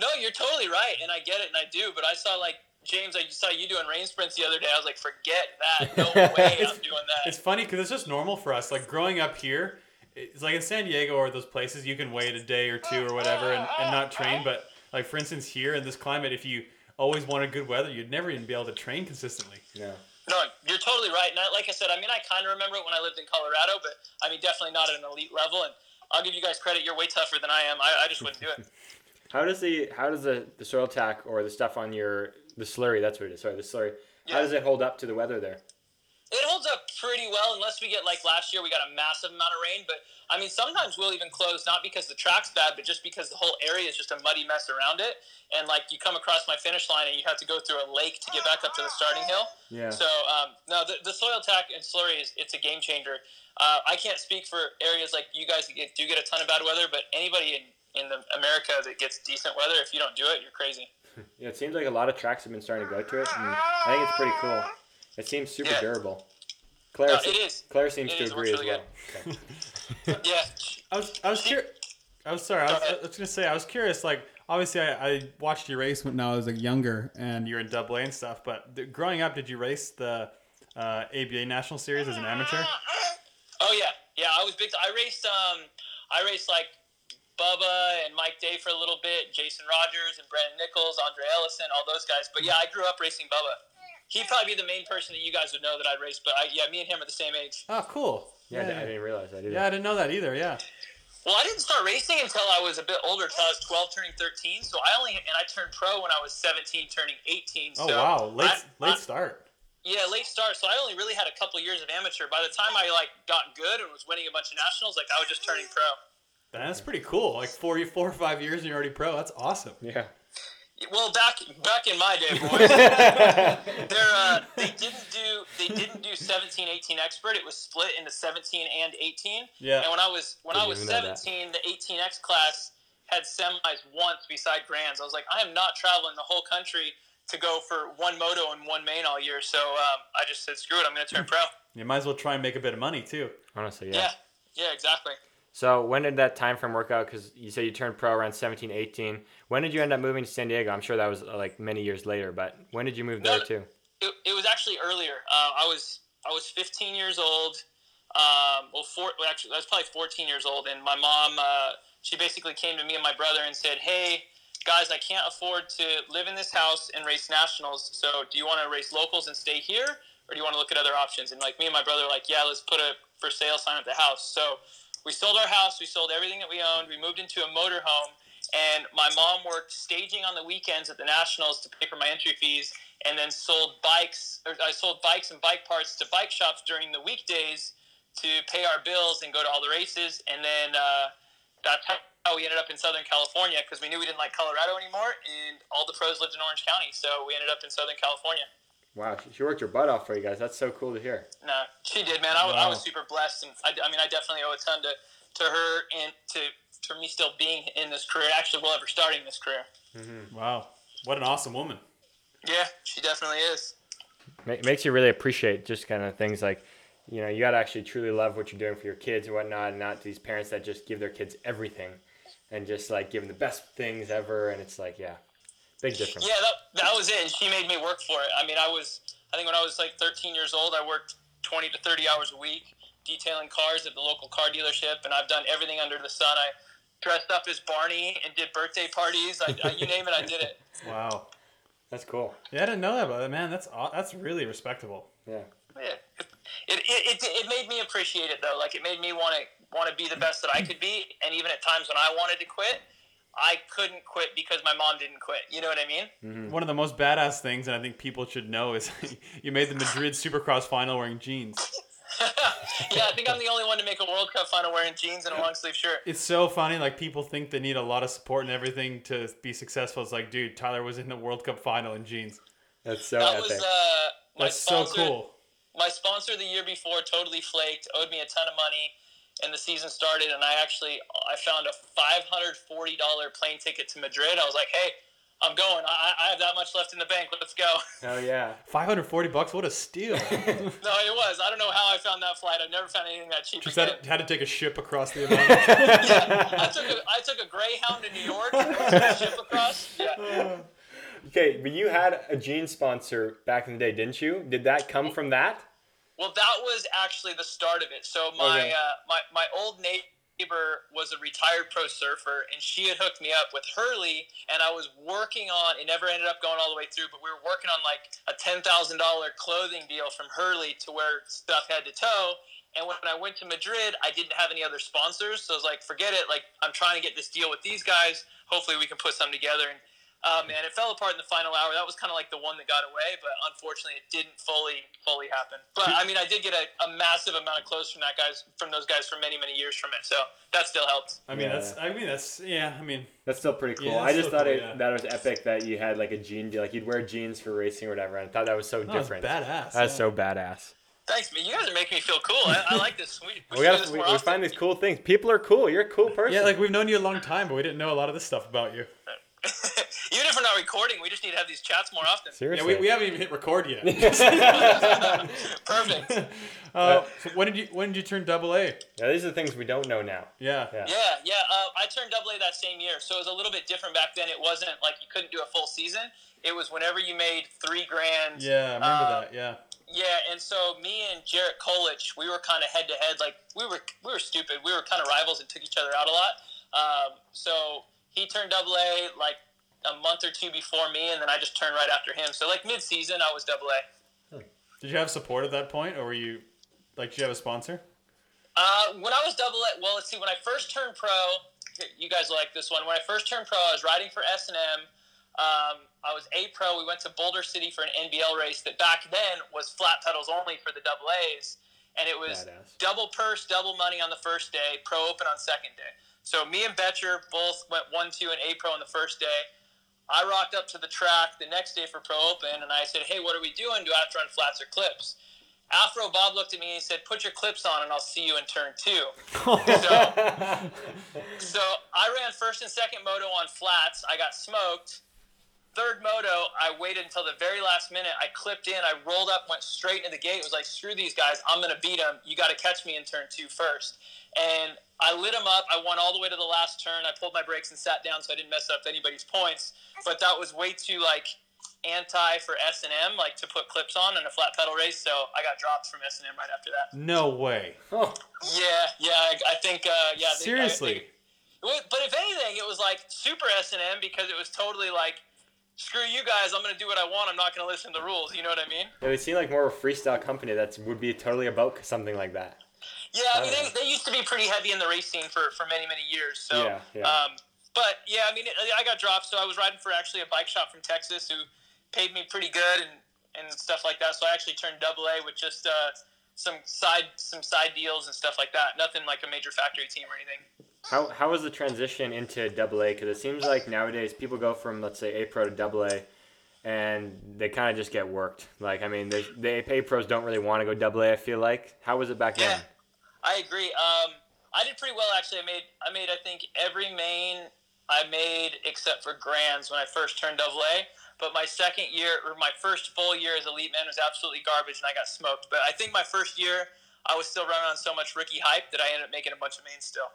No, you're totally right, and I get it, and I do. But I saw like James, I saw you doing rain sprints the other day. I was like, forget that. No (laughs) way, I'm doing that. It's funny because it's just normal for us. Like growing up here, it's like in San Diego or those places you can wait a day or two or whatever and, and not train. But like for instance, here in this climate, if you always wanted good weather, you'd never even be able to train consistently. Yeah. No, you're totally right. And I, like I said, I mean, I kind of remember it when I lived in Colorado, but I mean, definitely not at an elite level. And I'll give you guys credit. You're way tougher than I am. I, I just wouldn't do it. (laughs) How does the how does the, the soil tack or the stuff on your the slurry that's what it is sorry the slurry Yeah. how does it hold up to the weather there? It holds up pretty well, unless we get like last year, we got a massive amount of rain. But I mean, sometimes we'll even close not because the track's bad, but just because the whole area is just a muddy mess around it. And like you come across my finish line and you have to go through a lake to get back up to the starting hill. Yeah. So um, no, the, the soil tack and slurry is it's a game changer. Uh, I can't speak for areas like you guys that do get a ton of bad weather, but anybody in in the America that gets decent weather, if you don't do it, you're crazy. (laughs) Yeah, it seems like a lot of tracks have been starting to go to it, and I think it's pretty cool. It seems super Yeah. durable. Claire, No, se- it is. Claire seems It to is. It agree as well. Okay. (laughs) Yeah. I was I was curious. I was sorry. I was, Go. I was gonna say I was curious. Like obviously, I, I watched you race when I was like younger, and you're in Double A and stuff. But th- growing up, did you race the uh, ABA National Series as an amateur? Oh yeah, yeah. I was big. I raced. Um, I raced like Bubba and Mike Day for a little bit, Jason Rogers and Brandon Nichols, Andre Ellison, all those guys. But yeah, I grew up racing Bubba. He'd probably be the main person that you guys would know that I'd race. But I, yeah, me and him are the same age. Oh, cool. Yeah, I didn't realize that either. Yeah, I didn't know that either. Yeah. Well, I didn't start racing until I was a bit older, until I was 12, turning 13. So I only and I turned pro when I was 17, turning 18. Oh wow, late I- late I- start. Yeah, late start. So I only really had a couple years of amateur. By the time I like got good and was winning a bunch of nationals, like I was just turning pro. That's pretty cool. Like four four or five years and you're already pro. That's awesome. Yeah. Well, back back in my day, boys, (laughs) they're, uh, they didn't do they didn't do 17, 18 expert. It was split into 17 and 18. Yeah. And when I was when I Didn't was even know that. 17, the 18x class had semis once beside grands. I was like, I am not traveling the whole country to go for one moto and one main all year. So um, I just said, screw it, I'm going to turn pro. You might as well try and make a bit of money too. Honestly, yeah. Yeah, yeah, exactly. So when did that time frame work out? Because you said you turned pro around 17, 18. When did you end up moving to San Diego? I'm sure that was uh, like many years later, but when did you move No, there too? It, it was actually earlier. Uh, I was I was 15 years old. Um, well, four, well, actually, I was probably 14 years old, and my mom, uh, she basically came to me and my brother and said, "Hey, guys, I can't afford to live in this house and race nationals. So, do you want to race locals and stay here, or do you want to look at other options?" And like me and my brother, were like, "Yeah, let's put a for sale sign at the house." So, we sold our house. We sold everything that we owned. We moved into a motorhome, and my mom worked staging on the weekends at the nationals to pay for my entry fees and then sold bikes or I sold bikes and bike parts to bike shops during the weekdays to pay our bills and go to all the races and then uh, that's how we ended up in Southern California because we knew we didn't like Colorado anymore and all the pros lived in Orange County so we ended up in Southern California Wow, she- she worked her butt off for you guys. That's so cool to hear. no she did man I, wa- I was super blessed and I, I mean I definitely owe a ton to, to her and to for me still being in this career actually well ever starting this career mm-hmm. Wow, what an awesome woman. yeah she definitely is Ma- makes you really appreciate just kind of things like, you know, you got to actually truly love what you're doing for your kids and whatnot, and not these parents that just give their kids everything and just like give them the best things ever. And it's like, yeah, big difference. Yeah, that, that was it. And she made me work for it. I mean, I was, I think when I was like 13 years old, I worked 20 to 30 hours a week detailing cars at the local car dealership, and I've done everything under the sun. I dressed up as Barney and did birthday parties. I, I, you name it, I did it. (laughs) Wow. That's cool. Yeah, I didn't know that, but man, that's aw- that's really respectable. Yeah. Yeah. It, it, it, it made me appreciate it though. Like it made me want to want to be the best that I could be. And even at times when I wanted to quit, I couldn't quit because my mom didn't quit. You know what I mean? Mm-hmm. One of the most badass things, and I think people should know, is (laughs) you made the Madrid Supercross final wearing jeans. (laughs) yeah, I think I'm the only one to make a World Cup final wearing jeans and a long sleeve shirt. It's so funny. Like people think they need a lot of support and everything to be successful. It's like, dude, Tyler was in the World Cup final in jeans. That's so That epic. was uh, my That's so cool. My sponsor the year before totally flaked, owed me a ton of money, and the season started. And I actually I found a five hundred forty dollar plane ticket to Madrid. I was like, hey, I'm going. I, I have that much left in the bank. Let's go. (laughs) oh yeah. 540 bucks. What a steal. (laughs) no, it was. I don't know how I found that flight. I've never found anything that cheap. Just again. had, had to take a ship across the (laughs) Atlantic. yeah, I took a I took a Greyhound to New York. and ship across. Yeah. Okay, but you had a jean sponsor back in the day, didn't you? Did that come from that? Well, that was actually the start of it. So my Okay. uh, my my old neighbor was a retired pro surfer, and she had hooked me up with Hurley, and I was working on. It never ended up going all the way through, but we were working on like a ten thousand dollar clothing deal from Hurley to wear stuff head to toe. And when I went to Madrid, I didn't have any other sponsors, so I was like, forget it. Like I'm trying to get this deal with these guys. Hopefully, we can put something together. And uh, man, it fell apart in the final hour. That was kind of like the one that got away, but unfortunately, it didn't fully fully happen. But I mean, I did get a, a massive amount of clothes from that guys from those guys for many many years from it, so that still helped. I mean, Yeah. that's. I mean, that's. Yeah. I mean, That's still pretty cool. Yeah, I just thought cool, it yeah. that was epic that you had like a jean deal, like you'd wear jeans for racing or whatever. And I thought that was so that was different. badass. That's yeah. so badass. Thanks, man. You guys are making me feel cool. I, I like this. We, we, We gotta this we, more we find these cool things. People are cool. You're a cool person. Yeah, like we've known you a long time, but we didn't know a lot of this stuff about you. (laughs) Even if we're not recording, we just need to have these chats more often. Yeah, seriously. we, we haven't even hit record yet. (laughs) (laughs) Perfect. Uh, so when did you when did you turn double A? yeah, these are the things we don't know now. Yeah. Yeah. Yeah, yeah. Uh, I turned double A that same year, so it was a little bit different back then. It wasn't like you couldn't do a full season. It was whenever you made three grand. Yeah, I remember Uh, that. Yeah. Yeah, and so me and Jarrett Kolich, we were kind of head to head. Like we were, we were stupid. We were kind of rivals and took each other out a lot. Um, so he turned double A like a month or two before me, and then I just turned right after him. So like mid season, I was double A. Did you have support at that point, or were you like? Did you have a sponsor? Uh, when I was double A, well, let's see. When I first turned pro, you guys like this one. When I first turned pro, I was riding for S and M. Um, I was A pro. We went to Boulder City for an NBL race that back then was flat pedals only for the double A's, and it was Badass. double purse, double money on the first day, pro open on second day. So me and Betcher both went one, two, and A pro on the first day. I rocked up to the track the next day for pro open, and I said, "Hey, what are we doing? Do I have to run flats or clips?" Afro Bob looked at me and he said, "Put your clips on, and I'll see you in turn two. so, (laughs) so I ran first and second moto on flats. I got smoked. Third moto, I waited until the very last minute. I clipped in. I rolled up, went straight into the gate. It Was like, "Screw these guys! I'm gonna beat them. You got to catch me in turn two first. And I lit them up. I won all the way to the last turn. I pulled my brakes and sat down so I didn't mess up anybody's points. But that was way too like anti for S and M, like to put clips on in a flat pedal race. So I got dropped from S and M right after that. No way. Oh, Yeah, yeah. I, I think. Uh, yeah. they- I- Seriously. they- but if anything, it was like super S and M because it was totally like, screw you guys. I'm gonna do what I want. I'm not gonna listen to the rules. You know what I mean? It they seem like more of a freestyle company that would be totally about something like that. Yeah, I mean, they, they used to be pretty heavy in the race scene for, for many, many years. So, Yeah, yeah. Um, but yeah, I mean, it, I got dropped, so I was riding for actually a bike shop from Texas who paid me pretty good and, and stuff like that. So I actually turned double A with just uh, some side some side deals and stuff like that. Nothing like a major factory team or anything. How how was the transition into double A? Because it seems like nowadays people go from let's say A pro to double A, and they kind of just get worked. Like I mean, the A pros don't really want to go double A. I feel like. How was it back Yeah. then? I agree. Um, I did pretty well actually. I made I made I think every main I made except for grands when I first turned double A. But my second year or my first full year as elite man was absolutely garbage, and I got smoked. But I think my first year I was still running on so much rookie hype that I ended up making a bunch of mains still.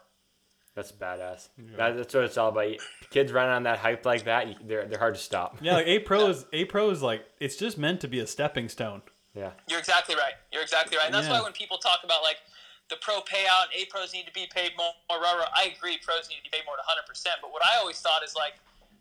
That's badass. That, that's what it's all about. Kids running on that hype like that, they're, they're hard to stop. Yeah, like A Pro is A Pro is like it's just meant to be a stepping stone. Yeah. You're exactly right. You're exactly right. And that's Yeah. why when people talk about like the pro payout, A pros need to be paid more. Rah, rah. I agree, pros need to be paid more to 100%. But what I always thought is like,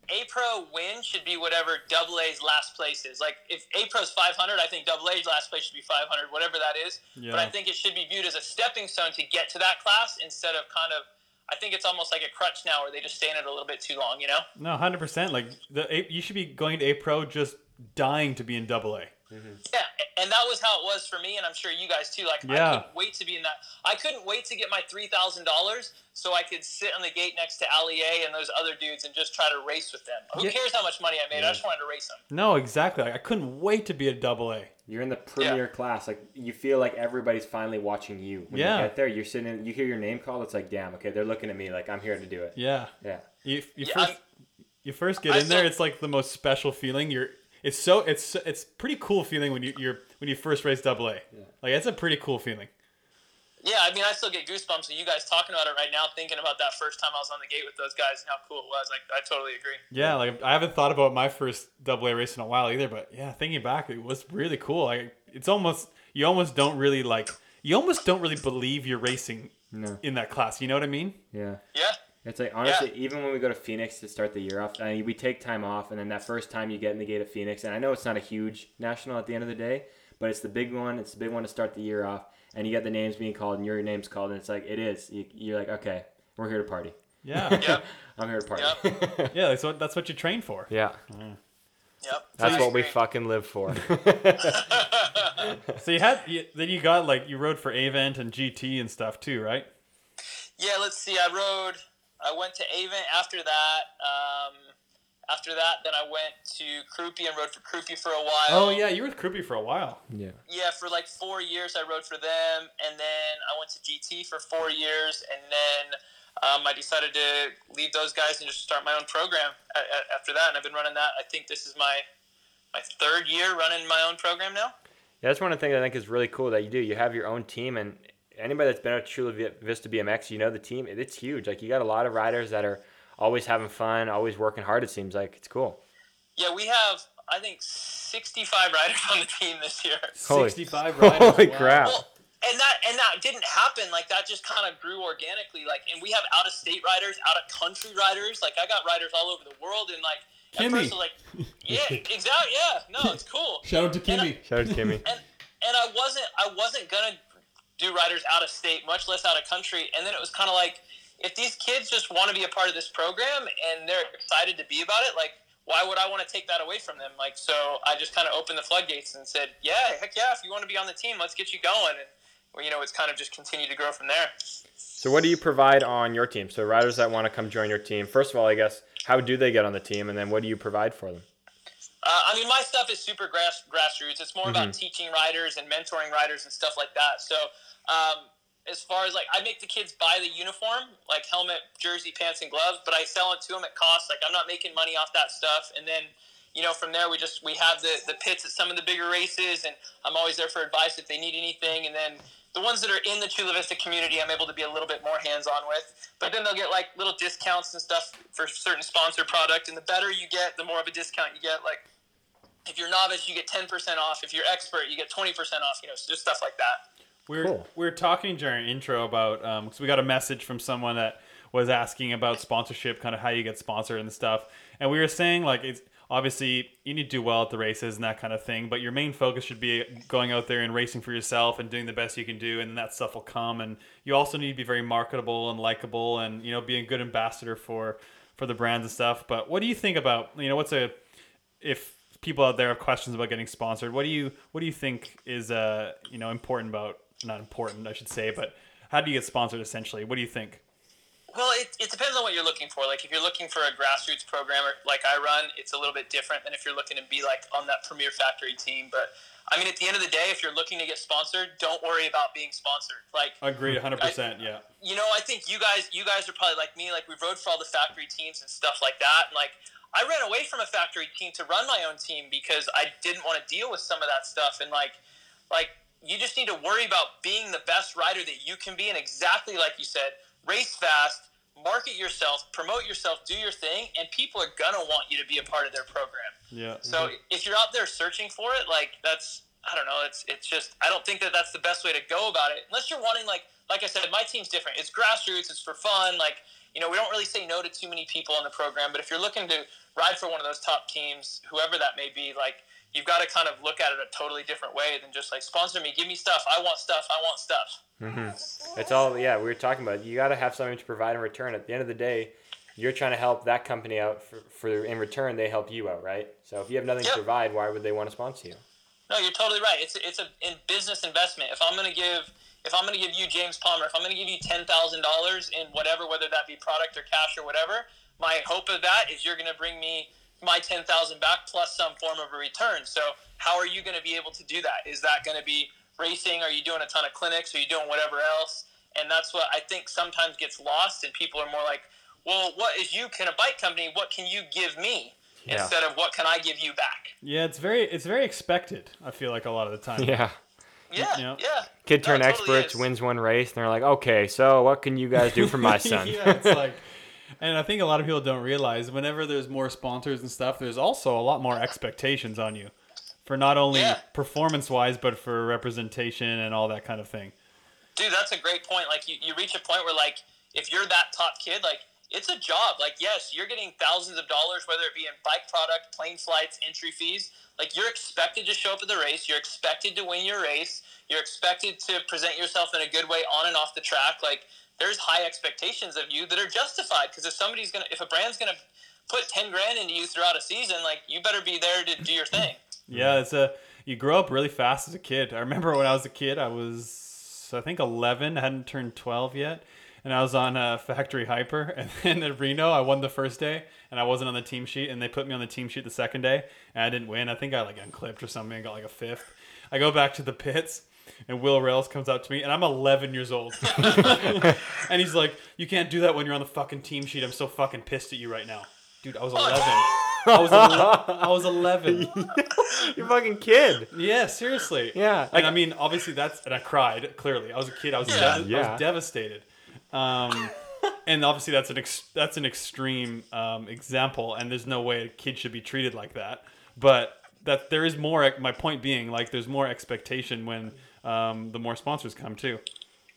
A pro win should be whatever double A's last place is. Like, if A pro's 500, I think double A's last place should be 500, whatever that is. But I think it should be viewed as a stepping stone to get to that class instead of kind of, I think it's almost like a crutch now where they just stay in it a little bit too long, you know? No, hundred percent. Like the A, you should be going to A Pro just dying to be in Double A. Mm-hmm. Yeah, and that was how it was for me, and I'm sure you guys too. Like, I couldn't wait to be in that. I couldn't wait to get my three thousand dollars so I could sit on the gate next to Ali A and those other dudes and just try to race with them. Who Yeah. cares how much money I made? I just wanted to race them. No, exactly. Like, I couldn't wait to be a Double A. You're in the premier class. Like you feel like everybody's finally watching you. When Yeah. you get there, you're sitting. In, you hear your name called. It's like, damn. Okay, they're looking at me. Like I'm here to do it. Yeah. Yeah. You, you Yeah, first I'm- you first get I in there. It's like the most special feeling. You're. It's so. It's it's pretty cool feeling when you you're when you first race Double A. Like it's a pretty cool feeling. Yeah, I mean, I still get goosebumps with you guys talking about it right now, thinking about that first time I was on the gate with those guys and how cool it was. Like, I totally agree. Yeah, like I haven't thought about my first double A race in a while either, but yeah, thinking back, it was really cool. Like it's almost you almost don't really like you almost don't really believe you're racing No. in that class. You know what I mean? Yeah. Yeah. It's like honestly, even when we go to Phoenix to start the year off, I mean, we take time off, and then that first time you get in the gate of Phoenix, and I know it's not a huge national at the end of the day, but it's the big one. It's the big one to start the year off, and you get the names being called, and your name's called, and it's like it is. You, you're like, okay, we're here to party. Yeah, (laughs) Yep. I'm here to party. (laughs) yeah. That's what that's what you train for. yeah, Yep. that's I what we fucking live for. (laughs) So you had you, then you got like you rode for Avent and GT and stuff too, right? Yeah, let's see. I rode. I went to Avent after that. Um, after that, then I went to Crupi and rode for Crupi for a while. Oh yeah, you were with Crupi for a while. yeah. Yeah, for like four years I rode for them, and then I went to GT for four years, and then um, I decided to leave those guys and just start my own program a- a- after that. And I've been running that. I think this is my my third year running my own program now. Yeah, that's one of the things I think is really cool that you do. You have your own team, and anybody that's been at Chula Vista BMX, you know the team. It's huge. Like you got a lot of riders that are always having fun, always working hard. It seems like it's cool. Yeah, we have I think 65 riders on the team this year. Holy- Sixty-five riders. (laughs) Holy wow. crap! Well, and that and that didn't happen like that. Just kind of grew organically. Like, and we have out of state riders, out of country riders. Like, I got riders all over the world, and like at Kimmy. first I was like, yeah, (laughs) exactly, yeah, no, it's cool. Shout out to And I- Kimmy. Shout out to Kimmy. and and I wasn't I wasn't gonna do riders out of state, much less out of country. And then it was kind of like, if these kids just want to be a part of this program and they're excited to be about it, like. Why would I want to take that away from them? Like, so I just kind of opened the floodgates and said, "Yeah, heck yeah! If you want to be on the team, let's get you going." And well, you know, it's kind of just continued to grow from there. So what do you provide on your team? So riders that want to come join your team, first of all, I guess, how do they get on the team, and then what do you provide for them? Uh, I mean, my stuff is super grass, grassroots. It's more about teaching riders and mentoring riders and stuff like that. So, um, as far as like, I make the kids buy the uniform, like helmet, jersey, pants, and gloves, but I sell it to them at cost. Like, I'm not making money off that stuff. And then, you know, from there, we just we have the the pits at some of the bigger races, and I'm always there for advice if they need anything. And then the ones that are in the Chula Vista community, I'm able to be a little bit more hands on with. But then they'll get like little discounts and stuff for certain sponsor product. And the better you get, the more of a discount you get. Like if you're novice, you get 10% off. If you're expert, you get 20% off. You know, so just stuff like that. We're, Cool. we were talking during intro about um, because we got a message from someone that was asking about sponsorship, kind of how you get sponsored and stuff. And we were saying like it's obviously you need to do well at the races and that kind of thing, but your main focus should be going out there and racing for yourself and doing the best you can do, and that stuff will come. And you also need to be very marketable and likable, and you know be a good ambassador for for the brands and stuff. But what do you think about you know what's a if people out there have questions about getting sponsored, what do you what do you think is uh you know important about not important I should say, but how do you get sponsored essentially? What do you think? Well, it, it depends on what you're looking for. Like, if you're looking for a grassroots programmer like I run, it's a little bit different than if you're looking to be like on that premier factory team. But I mean, at the end of the day, if you're looking to get sponsored, don't worry about being sponsored. Like, Agreed, hundred percent. Yeah. you know, I think you guys, you guys are probably like me. Like, we rode for all the factory teams and stuff like that. And like, I ran away from a factory team to run my own team because I didn't want to deal with some of that stuff. And like, like you just need to worry about being the best rider that you can be, and exactly like you said, race fast, market yourself, promote yourself, do your thing, and people are gonna want you to be a part of their program. Yeah. So if you're out there searching for it, like that's I don't know, it's it's just I don't think that that's the best way to go about it. Unless you're wanting like like I said, my team's different. It's grassroots. It's for fun. Like you know, we don't really say no to too many people in the program. But if you're looking to ride for one of those top teams, whoever that may be, like you've got to kind of look at it a totally different way than just like sponsor me, give me stuff. I want stuff. I want stuff. Mm-hmm. It's all yeah. We were talking about you got to have something to provide in return. At the end of the day, you're trying to help that company out for, for in return they help you out, right? So if you have nothing Yep. to provide, why would they want to sponsor you? No, you're totally right. It's a, it's a in business investment. If I'm going to give if I'm to give you James Palmer, if I'm going to give you ten thousand dollars in whatever, whether that be product or cash or whatever, my hope of that is you're going to bring me my ten thousand back plus some form of a return. So how are you going to be able to do that? Is that going to be racing? Are you doing a ton of clinics? Are you doing whatever else? And that's what I think sometimes gets lost, and people are more like, well, what is you? Can a bike company? What can you give me? Yeah. Instead of what can I give you back? Yeah, it's very it's very expected. I feel like a lot of the time. Yeah. Yeah, Yeah. yeah. Kid turn it totally experts is. wins one race, and they're like, okay, so what can you guys do for my (laughs) son? yeah, it's like, and I think a lot of people don't realize whenever there's more sponsors and stuff, there's also a lot more expectations on you, for not only Yeah. performance wise, but for representation and all that kind of thing. Dude, that's a great point. Like you, you reach a point where like if you're that top kid, like it's a job. Like yes, you're getting thousands of dollars, whether it be in bike product, plane flights, entry fees. Like you're expected to show up at the race. You're expected to win your race. You're expected to present yourself in a good way on and off the track. Like there's high expectations of you that are justified. Because if somebody's gonna, if a brand's gonna put ten grand into you throughout a season, like you better be there to do your thing. Yeah, it's a you grow up really fast as a kid. I remember when I was a kid, I was I think 11, I hadn't turned 12 yet, and I was on uh, Factory Hyper, (laughs) and then at Reno, I won the first day, and I wasn't on the team sheet, and they put me on the team sheet the second day, and I didn't win. I think I like unclipped or something, and got like a fifth. I go back to the pits. And Will Rails comes up to me, and I'm 11 years old. (laughs) (laughs) and he's like, "You can't do that when you're on the fucking team sheet. I'm so fucking pissed at you right now, dude. I was 11. (laughs) I was 11. I was 11. you fucking kid. Yeah, seriously. Yeah, and I mean, obviously that's and I cried. Clearly, I was a kid. I was, Yeah. dev- I was devastated. Um, and obviously that's an ex- that's an extreme um, example, and there's no way a kid should be treated like that. But that there is more. My point being, like, there's more expectation when um, the more sponsors come too.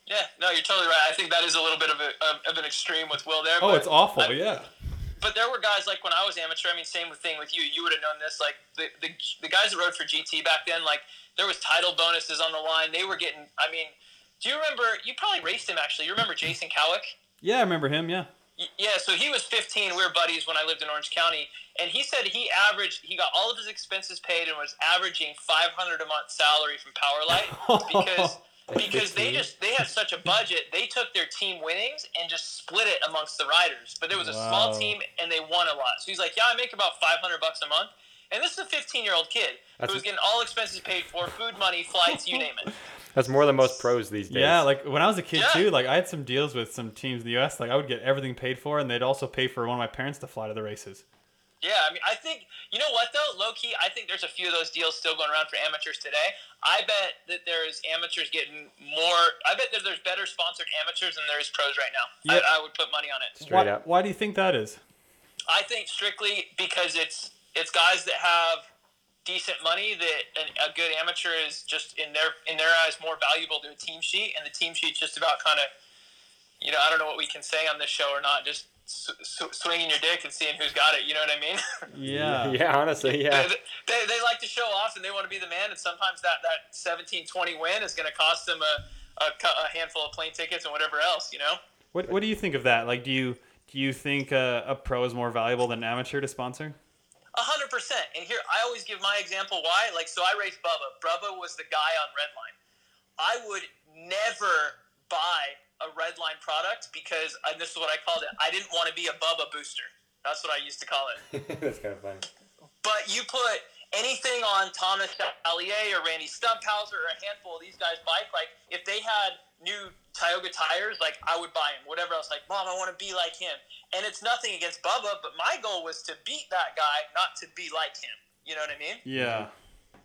Yeah, no, you're totally right. I think that is a little bit of, a, of, an extreme with Will there. Oh, it's awful. I- yeah. But there were guys like when I was amateur. I mean, same thing with you. You would have known this. Like the, the the guys that rode for GT back then, like there was title bonuses on the line. They were getting. I mean, do you remember? You probably raced him actually. You remember Jason Cowick? Yeah, I remember him. Yeah. Yeah, so he was 15. We were buddies when I lived in Orange County, and he said he averaged, he got all of his expenses paid and was averaging 500 a month salary from Powerlite (laughs) because because they just they had such a budget. They took their team winnings and just split it amongst the riders. But it was a small team and they won a lot. So he's like, yeah, I make about 500 bucks a month. And this is a 15 year old kid That's- who was getting all expenses paid for, food money, flights, you name it. (laughs) That's more than most pros these days. Yeah, like when I was a kid Yeah. too, like I had some deals with some teams in the US. Like I would get everything paid for, and they'd also pay for one of my parents to fly to the races. Yeah, I mean, I think you know what though, low key, I think there's a few of those deals still going around for amateurs today. I bet that there's amateurs getting more. I bet that there's better sponsored amateurs than there is pros right now. Yeah. I, I would put money on it. Straight why, up. why do you think that is? I think strictly because it's it's guys that have decent money that an, a good amateur is just in their in their eyes more valuable to a team sheet, and the team sheet's just about kind of, you know, I don't know what we can say on this show or not, just. S- s- swinging your dick and seeing who's got it, you know what I mean? (laughs) Yeah. (laughs) Yeah, honestly, yeah. they, they, they like to show off and they want to be the man and sometimes that, that 17 20 win is going to cost them a, a, a handful of plane tickets and whatever else you know What What do you think of that? Like, do you do you think uh, a pro is more valuable than an amateur to sponsor? A hundred percent. And here, I always give my example why. Like, so I raced Bubba. Bubba was the guy on Redline. I would never buy a Redline product because, and this is what I called it. I didn't want to be a Bubba booster. That's what I used to call it. (laughs) That's kind of funny. But you put anything on Thomas Allier or Randy Stumpfhauser or a handful of these guys' bike, like if they had new Tioga tires, like I would buy them. Whatever else, like Mom, I want to be like him. And it's nothing against Bubba, but my goal was to beat that guy, not to be like him. You know what I mean? Yeah.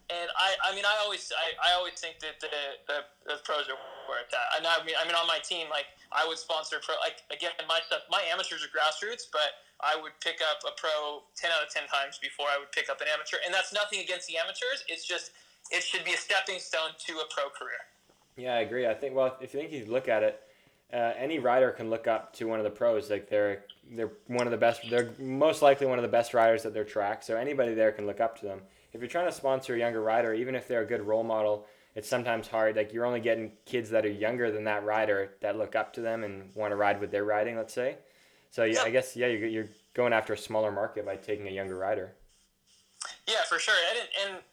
And I, I mean, I always, I, I always think that the, the, the pros are worth that. And I mean, I mean, on my team, like I would sponsor pro. Like again, my stuff, my amateurs are grassroots, but I would pick up a pro ten out of ten times before I would pick up an amateur. And that's nothing against the amateurs. It's just it should be a stepping stone to a pro career. Yeah, I agree. I think well, if you think you look at it, uh, any rider can look up to one of the pros. Like they're they're one of the best. They're most likely one of the best riders at their track. So anybody there can look up to them. If you're trying to sponsor a younger rider, even if they're a good role model, it's sometimes hard. Like you're only getting kids that are younger than that rider that look up to them and want to ride with their riding. Let's say. So yeah, I guess yeah, you're, you're going after a smaller market by taking a younger rider. Yeah, for sure. And, and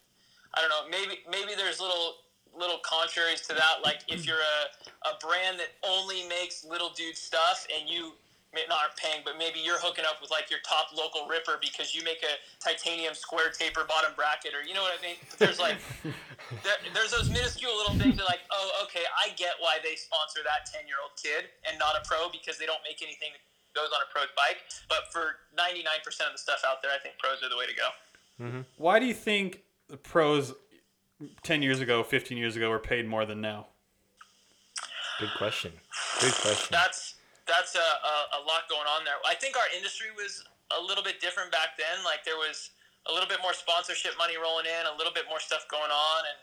I don't know, maybe maybe there's little little contraries to that. Like if you're a, a brand that only makes little dude stuff and you not aren't paying, but maybe you're hooking up with like your top local ripper because you make a titanium square taper bottom bracket, or you know what I mean. But there's like (laughs) there, there's those minuscule little things that like, oh, okay, I get why they sponsor that ten year old kid and not a pro because they don't make anything that goes on a pro's bike. But for 99% of the stuff out there, I think pros are the way to go. Mm-hmm. Why do you think the pros 10 years ago, 15 years ago were paid more than now? Good question. Good question. That's that's a, a, a, lot going on there. I think our industry was a little bit different back then. Like there was a little bit more sponsorship money rolling in, a little bit more stuff going on, and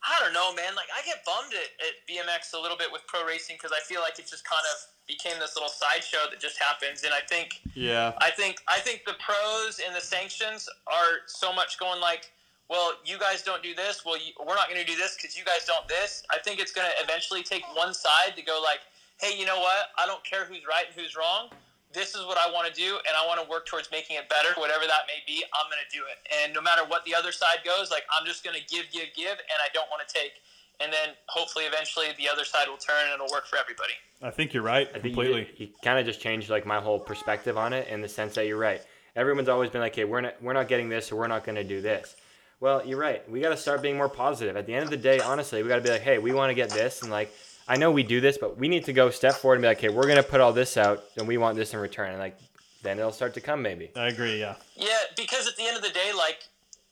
I don't know, man. Like I get bummed at, at BMX a little bit with pro racing because I feel like it just kind of became this little sideshow that just happens. And I think, yeah, I think I think the pros and the sanctions are so much going like well, you guys don't do this. Well, you, we're not going to do this because you guys don't this. I think it's going to eventually take one side to go like, hey, you know what? I don't care who's right and who's wrong. This is what I want to do, and I want to work towards making it better, whatever that may be. I'm going to do it, and no matter what the other side goes, like I'm just going to give, give, give, and I don't want to take. And then hopefully, eventually, the other side will turn, and it'll work for everybody. I think you're right I completely. You, you kind of just changed like my whole perspective on it in the sense that you're right. Everyone's always been like, "Hey, we're not, we're not getting this, or we're not going to do this." Well, you're right. We got to start being more positive. At the end of the day, honestly, we got to be like, hey, we want to get this, and like, I know we do this, but we need to go step forward and be like, okay, we're gonna put all this out, and we want this in return, and like, then it'll start to come, maybe. I agree. Yeah. Yeah, because at the end of the day, like,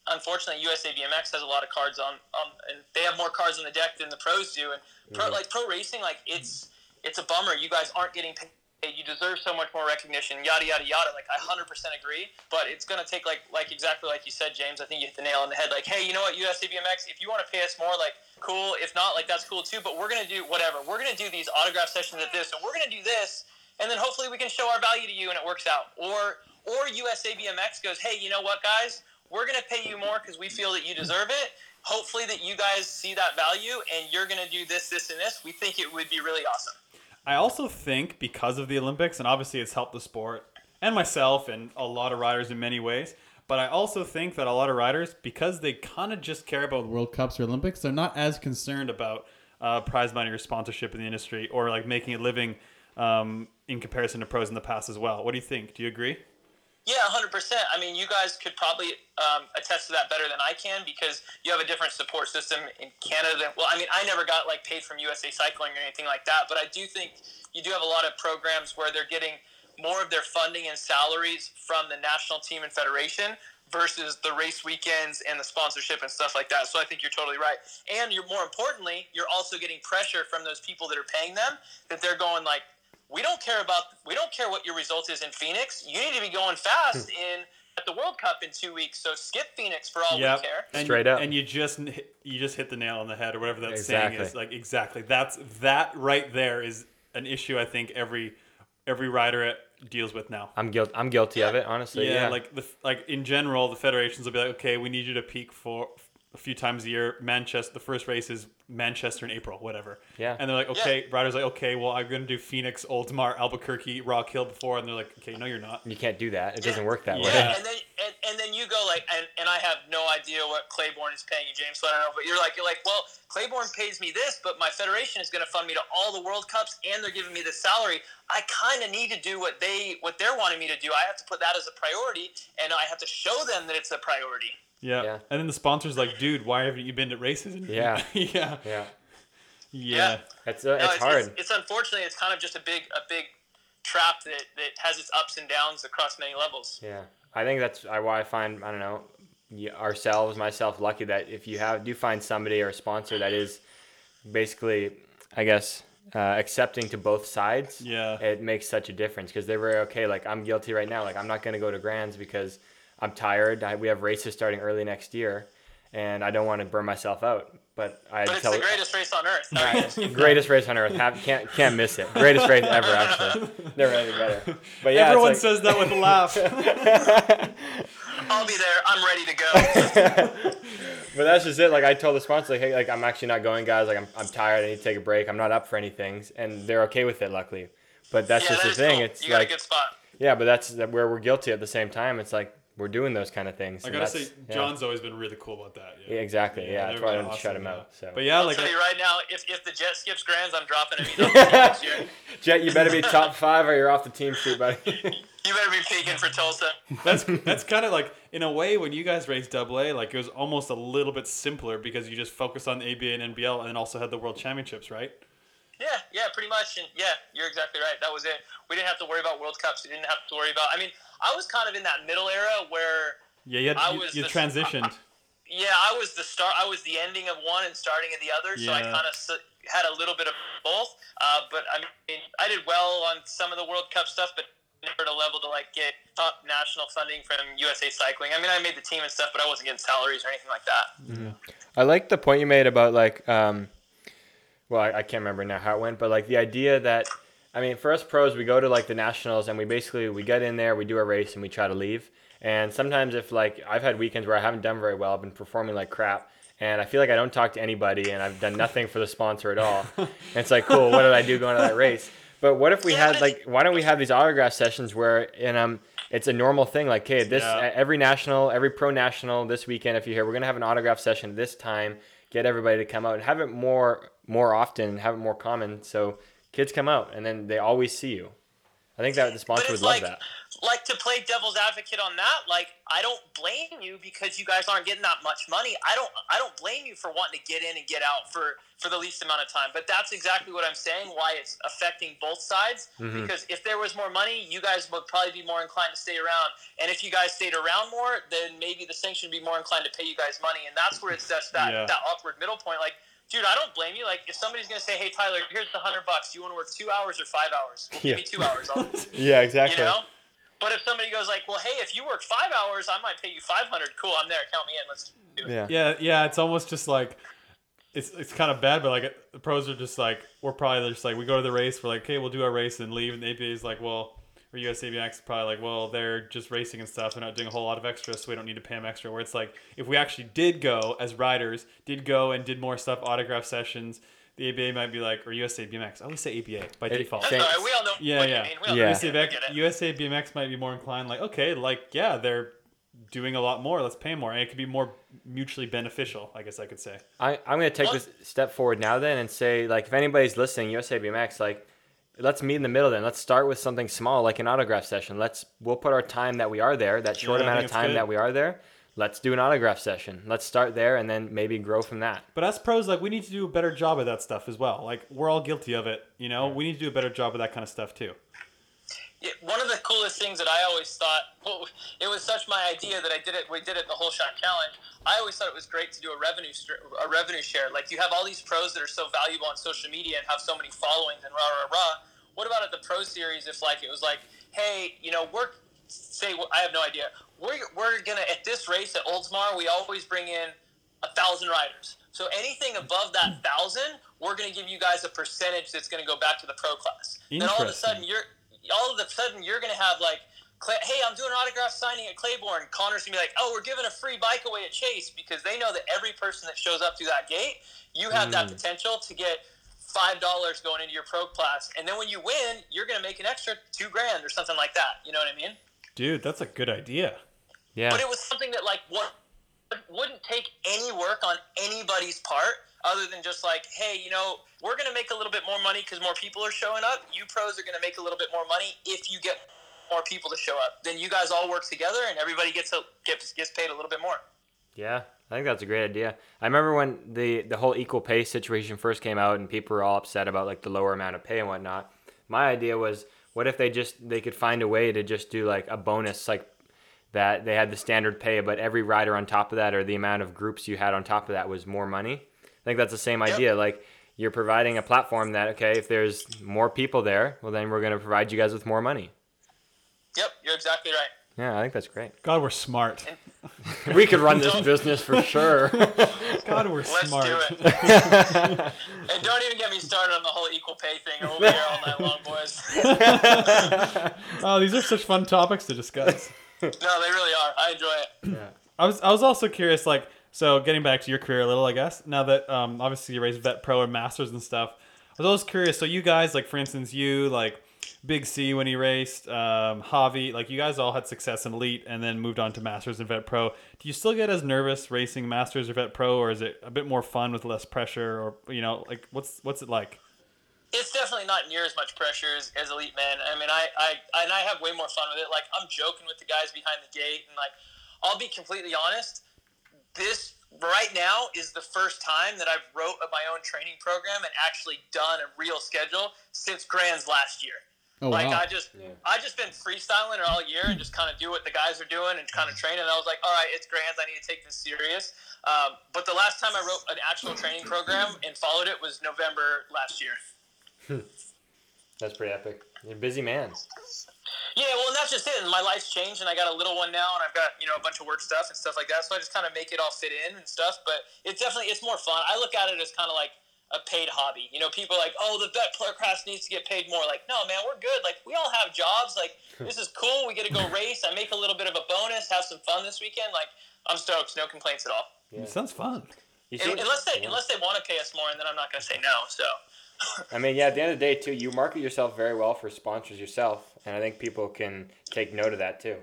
unfortunately, USA BMX has a lot of cards on, um, and they have more cards on the deck than the pros do, and pro, mm-hmm. like pro racing, like it's it's a bummer. You guys aren't getting paid you deserve so much more recognition, yada yada yada. Like I hundred percent agree, but it's gonna take like like exactly like you said, James. I think you hit the nail on the head. Like, hey, you know what, USABMX, if you want to pay us more, like cool. If not, like that's cool too. But we're gonna do whatever. We're gonna do these autograph sessions at this, and we're gonna do this, and then hopefully we can show our value to you, and it works out. Or or USABMX goes, hey, you know what, guys, we're gonna pay you more because we feel that you deserve it. Hopefully that you guys see that value, and you're gonna do this, this, and this. We think it would be really awesome. I also think because of the Olympics, and obviously it's helped the sport and myself and a lot of riders in many ways. But I also think that a lot of riders, because they kind of just care about World Cups or Olympics, they're not as concerned about uh, prize money or sponsorship in the industry or like making a living um, in comparison to pros in the past as well. What do you think? Do you agree? Yeah, 100%. I mean, you guys could probably um, attest to that better than I can because you have a different support system in Canada. Than, well, I mean, I never got like paid from USA Cycling or anything like that, but I do think you do have a lot of programs where they're getting more of their funding and salaries from the national team and federation versus the race weekends and the sponsorship and stuff like that. So I think you're totally right. And you're more importantly, you're also getting pressure from those people that are paying them that they're going like, we don't care about we don't care what your result is in Phoenix. You need to be going fast hmm. in at the World Cup in two weeks. So skip Phoenix for all yep. we care. And, Straight up. And you just you just hit the nail on the head or whatever that exactly. saying is. Like exactly. That's that right there is an issue I think every every rider deals with now. I'm guilty. I'm guilty yeah. of it, honestly. Yeah, yeah, like the like in general, the federations will be like, okay, we need you to peak for a few times a year. Manchester, the first race is Manchester in April, whatever. Yeah. And they're like, okay, yeah. riders like, okay, well, I'm gonna do Phoenix, Oldsmar, Albuquerque, Rock Hill before, and they're like, okay, no, you're not. You can't do that. It yeah. doesn't work that yeah. way. Yeah. And then and, and then you go like, and, and I have no idea what Claiborne is paying you, James. So I don't know, but you're like, you're like, well, Claiborne pays me this, but my federation is gonna fund me to all the World Cups, and they're giving me the salary. I kind of need to do what they what they're wanting me to do. I have to put that as a priority, and I have to show them that it's a priority. Yeah. yeah. And then the sponsor's like, dude, why haven't you been to races? And yeah. (laughs) yeah. Yeah. Yeah. It's, uh, no, it's, it's, hard. It's, it's unfortunately, it's kind of just a big, a big trap that, that has its ups and downs across many levels. Yeah. I think that's why I find, I don't know, ourselves, myself, lucky that if you have, do find somebody or a sponsor that is basically, I guess, uh, accepting to both sides, yeah, it makes such a difference because they're very okay. Like I'm guilty right now. Like I'm not going to go to Grands because I'm tired. I, we have races starting early next year, and I don't want to burn myself out. But I But it's tell the greatest race on earth. I mean, (laughs) greatest race on earth. Have, can't can't miss it. Greatest race ever, actually. Never had any better. But yeah, Everyone like, says that with a laugh. (laughs) I'll be there. I'm ready to go. (laughs) But that's just it. Like I told the sponsor, like, hey, like I'm actually not going, guys. Like I'm, I'm tired. I need to take a break. I'm not up for anything, and they're okay with it, luckily. But that's yeah, just that the thing. cool. It's you got like a good spot. yeah, but that's where we're guilty at the same time. It's like we're doing those kind of things. I gotta that's- say, yeah. John's always been really cool about that. Yeah, exactly. Yeah, that's they're why I been didn't shut him yeah. out. So. But yeah, I'll like tell I- you right now, if, if the jet skips grands, I'm dropping him (laughs) next year. Jet, you better be top five or you're off the team sheet, buddy. (laughs) You better be peaking for Tulsa. that's that's kind of like in a way when you guys raced double A, like it was almost a little bit simpler because you just focused on ABA and NBL and also had the World Championships, right? Yeah, yeah, pretty much. And yeah, you're exactly right. That was it. We didn't have to worry about World Cups. We didn't have to worry about. I mean, I was kind of in that middle era where, Yeah, you, had, I was you the- transitioned. yeah, I was the start. I was the ending of one and starting of the other. So I kind of had a little bit of both. Uh, but I mean, I did well on some of the World Cup stuff, but never to level to like get top national funding from USA Cycling. I mean, I made the team and stuff, but I wasn't getting salaries or anything like that. I like the point you made about like, um, well, I, I can't remember now how it went, but like the idea that, I mean, for us pros, we go to like the nationals and we basically we get in there, we do our race, and we try to leave. And sometimes if like I've had weekends where I haven't done very well, I've been performing like crap, and I feel like I don't talk to anybody, and I've done nothing for the sponsor at all. (laughs) and it's like, cool, what did I do going to that race? But what if we had like, why don't we have these autograph sessions where, and um, it's a normal thing. Like, hey, this Yeah. every national, every pro national this weekend, if you're here, we're gonna have an autograph session this time. Get everybody to come out and have it more more often, have it more common, so kids come out and then they always see you. I think that the sponsor would it's love that. like to play devil's advocate on that. Like, I don't blame you because you guys aren't getting that much money. I don't, I don't blame you for wanting to get in and get out for for the least amount of time. But that's exactly what I'm saying. Why it's affecting both sides. Mhm. Because if there was more money, you guys would probably be more inclined to stay around. And if you guys stayed around more, then maybe the sanction would be more inclined to pay you guys money. And that's where it's just that Yeah. that awkward middle point. Like. Dude, I don't blame you. Like, if somebody's gonna say, "Hey, Tyler, here's the hundred bucks. Do you want to work two hours or five hours?" Well, Yeah. give me two hours. I'll, (laughs) Yeah, you exactly. know. But if somebody goes like, "Well, hey, if you work five hours, I might pay you five hundred. Cool, I'm there. Count me in. Let's do it." Yeah. Yeah, yeah, it's almost just like it's it's kind of bad, but like the pros are just like we're probably just like we go to the race, we're like, okay, we'll do our race and leave, and the ABA is like, well, or USABX is probably like, well, they're just racing and stuff, they're not doing a whole lot of extra, so we don't need to pay them extra. Where it's like if we actually did go as riders, did go and did more stuff, autograph sessions, the ABA might be like, or USA BMX, I always say ABA by It- default. That's Thanks. all right. We all know Yeah, what yeah. you mean. We all Yeah. know USA, what you mean. BMX, We get it. USA BMX might be more inclined, like, okay, like, yeah, they're doing a lot more, let's pay more. And it could be more mutually beneficial, I guess I could say. I, I'm going to take What? this step forward now then and say, like, if anybody's listening, USA BMX, like, let's meet in the middle then. Let's start with something small, like an autograph session. Let's, we'll put our time that we are there, that short Yeah, amount of time that we are there. Let's do an autograph session. Let's start there and then maybe grow from that. But as pros, like, we need to do a better job of that stuff as well. Like, we're all guilty of it, you know? We need to do a better job of that kind of stuff, too. One of the coolest things that I always thought, well, it was such my idea that I did it. We did it the whole shot challenge. I always thought it was great to do a revenue a revenue share. Like you have all these pros that are so valuable on social media and have so many followings and rah rah rah. What about at the pro series? If like it was like, hey, you know, we're say I have no idea. We're we're gonna at this race at Oldsmar, we always bring in a thousand riders. So anything above that thousand, we're gonna give you guys a percentage that's gonna go back to the pro class. Then all of a sudden you're all of a sudden you're gonna have like hey, I'm doing an autograph signing at Claiborne. Connor's gonna be like, oh, we're giving a free bike away at Chase because they know that every person that shows up through that gate, you have that mm. potential to get five dollars going into your pro class, and then when you win, you're gonna make an extra two grand or something like that. You know what I mean? Dude, that's a good idea. Yeah. But it was something that like what wouldn't take any work on anybody's part other than just like, hey, you know, we're gonna make a little bit more money because more people are showing up. You pros are gonna make a little bit more money if you get more people to show up. Then you guys all work together and everybody gets a, gets gets paid a little bit more. Yeah, I think that's a great idea. I remember when the the whole equal pay situation first came out, and people were all upset about like the lower amount of pay and whatnot. My idea was, what if they just they could find a way to just do like a bonus, like that they had the standard pay, but every rider on top of that, or the amount of groups you had on top of that, was more money. I think that's the same Yep. idea. Like you're providing a platform that okay, if there's more people there, well then we're going to provide you guys with more money. Yep, you're exactly right. Yeah, I think that's great. God, we're smart. (laughs) We could run this (laughs) business for sure. (laughs) God, we're smart. Let's do it. and don't even get me started on the whole equal pay thing. We'll be here all night long, boys. Oh, these are such fun topics to discuss. No, they really are. I enjoy it. yeah. I was I was also curious, like, so getting back to your career a little, I guess. Now that um, obviously you raised vet pro and masters and stuff, I was always curious. So you guys, like, for instance, you like Big C when he raced, um, Javi, like you guys all had success in elite and then moved on to masters and vet pro. Do you still get as nervous racing masters or vet pro, or is it a bit more fun with less pressure, or you know, like what's what's it like? It's definitely not near as much pressure as, as Elite Men. I mean, I, I and I have way more fun with it. Like I'm joking with the guys behind the gate, and like I'll be completely honest. This right now is the first time that I've wrote my own training program and actually done a real schedule since Grands last year. Oh like wow. I just Yeah. I just been freestyling all year and just kind of do what the guys are doing and kind of train. And I was like, all right, it's Grands. I need to take this serious. Um, but the last time I wrote an actual training program and followed it was November last year. (laughs) That's pretty epic. You're a busy man. Yeah, well, and that's just it. And my life's changed, and I got a little one now, and I've got you know a bunch of work stuff and stuff like that. So I just kind of make it all fit in and stuff. But it's definitely it's more fun. I look at it as kind of like a paid hobby. You know, people are like, oh, the vet pro class needs to get paid more. Like, no, man, we're good. Like, we all have jobs. Like, (laughs) this is cool. We get to go race. I make a little bit of a bonus, have some fun this weekend. Like, I'm stoked. No complaints at all. Yeah. It sounds fun. You see, unless they yeah. unless they want to pay us more, and then I'm not going to say no. So. I mean, yeah. At the end of the day, too, you market yourself very well for sponsors yourself, and I think people can take note of that too.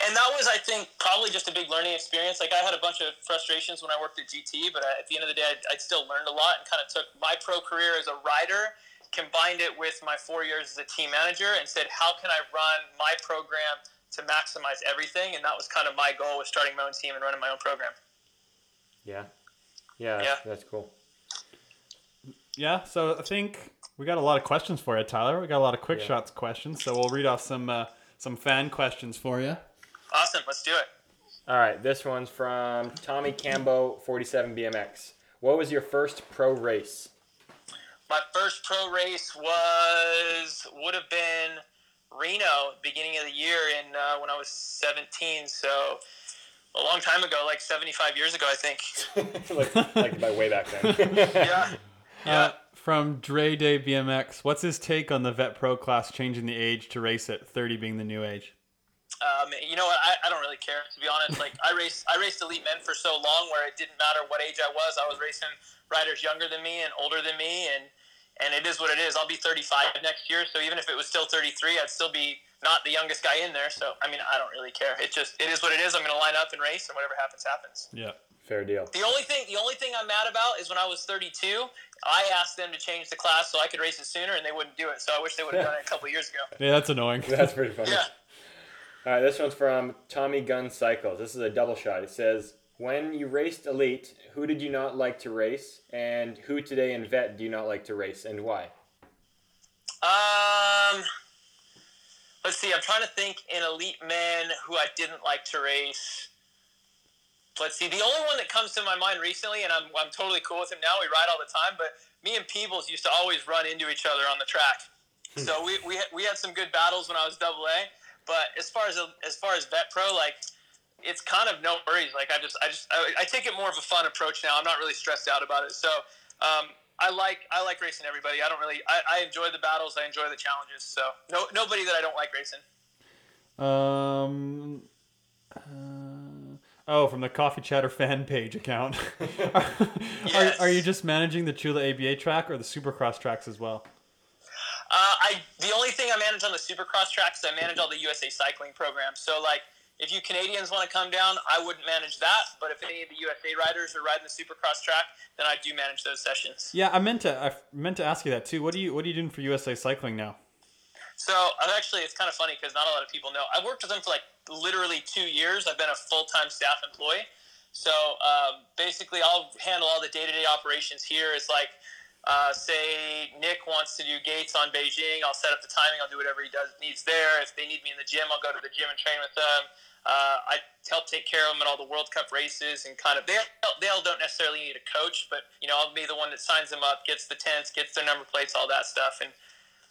And that was, I think, probably just a big learning experience. Like I had a bunch of frustrations when I worked at GT, but I, at the end of the day, I, I still learned a lot and kind of took my pro career as a rider, combined it with my four years as a team manager, and said, how can I run my program to maximize everything? And that was kind of my goal with starting my own team and running my own program. Yeah. Yeah. Yeah. that's cool. Yeah, so I think we got a lot of questions for you, Tyler. We got a lot of quick Yeah. shots questions, so we'll read off some uh, some fan questions for you. Awesome, let's do it. All right. This one's from Tommy Cambo, 47 BMX. What was your first pro race? My first pro race was would have been Reno, beginning of the year, in uh, when I was 17. So a long time ago, like 75 years ago, I think. (laughs) like, like by way back then. (laughs) Yeah. Uh, from Dre Day BMX, what's his take on the Vet Pro class changing the age to race at 30 being the new age? Um, you know what? I, I don't really care to be honest. Like I raced, I raced elite men for so long, where it didn't matter what age I was. I was racing riders younger than me and older than me, and and it is what it is. I'll be 35 next year, so even if it was still 33, I'd still be not the youngest guy in there. So I mean, I don't really care. It just it is what it is. I'm going to line up and race, and whatever happens, happens. Yeah. Fair deal. The only thing, the only thing I'm mad about is when I was 32, I asked them to change the class so I could race it sooner, and they wouldn't do it. So I wish they would have done it a couple years ago. Yeah, that's annoying. (laughs) That's pretty funny. Yeah. All right, this one's from Tommy Gun Cycles. This is a double shot. It says, "When you raced elite, who did you not like to race, and who today in vet do you not like to race, and why?" Um, let's see. I'm trying to think in elite men who I didn't like to race. Let's see. The only one that comes to my mind recently, and I'm, I'm totally cool with him now. We ride all the time, but me and Peebles used to always run into each other on the track. so we, we, had, we had some good battles when I was double A. But as far as as far as vet pro, like it's kind of no worries. Like I just I just I, I take it more of a fun approach now. I'm not really stressed out about it. So um, I like I like racing everybody. I don't really I, I enjoy the battles. I enjoy the challenges. So no nobody that I don't like racing. Um. uh, oh, from the Coffee Chatter fan page account. (laughs) are, Yes. are you just managing the Chula ABA track or the Supercross tracks as well? Uh, I the only thing I manage on the Supercross tracks, I manage all the USA cycling programs. So like, if you Canadians want to come down, I wouldn't manage that. But if any of the USA riders are riding the Supercross track, then I do manage those sessions. Yeah, I meant to. I meant to ask you that too. What do you What are you doing for USA Cycling now? So I've actually, it's kind of funny because not a lot of people know. I've worked with them for like literally two years. I've been a full time staff employee. So um, basically, I'll handle all the day to day operations here. It's like, uh, say Nick wants to do gates on Beijing, I'll set up the timing. I'll do whatever he does needs there. If they need me in the gym, I'll go to the gym and train with them. Uh, I help take care of them at all the World Cup races and kind of they they all don't necessarily need a coach, but you know I'll be the one that signs them up, gets the tents, gets their number plates, all that stuff, and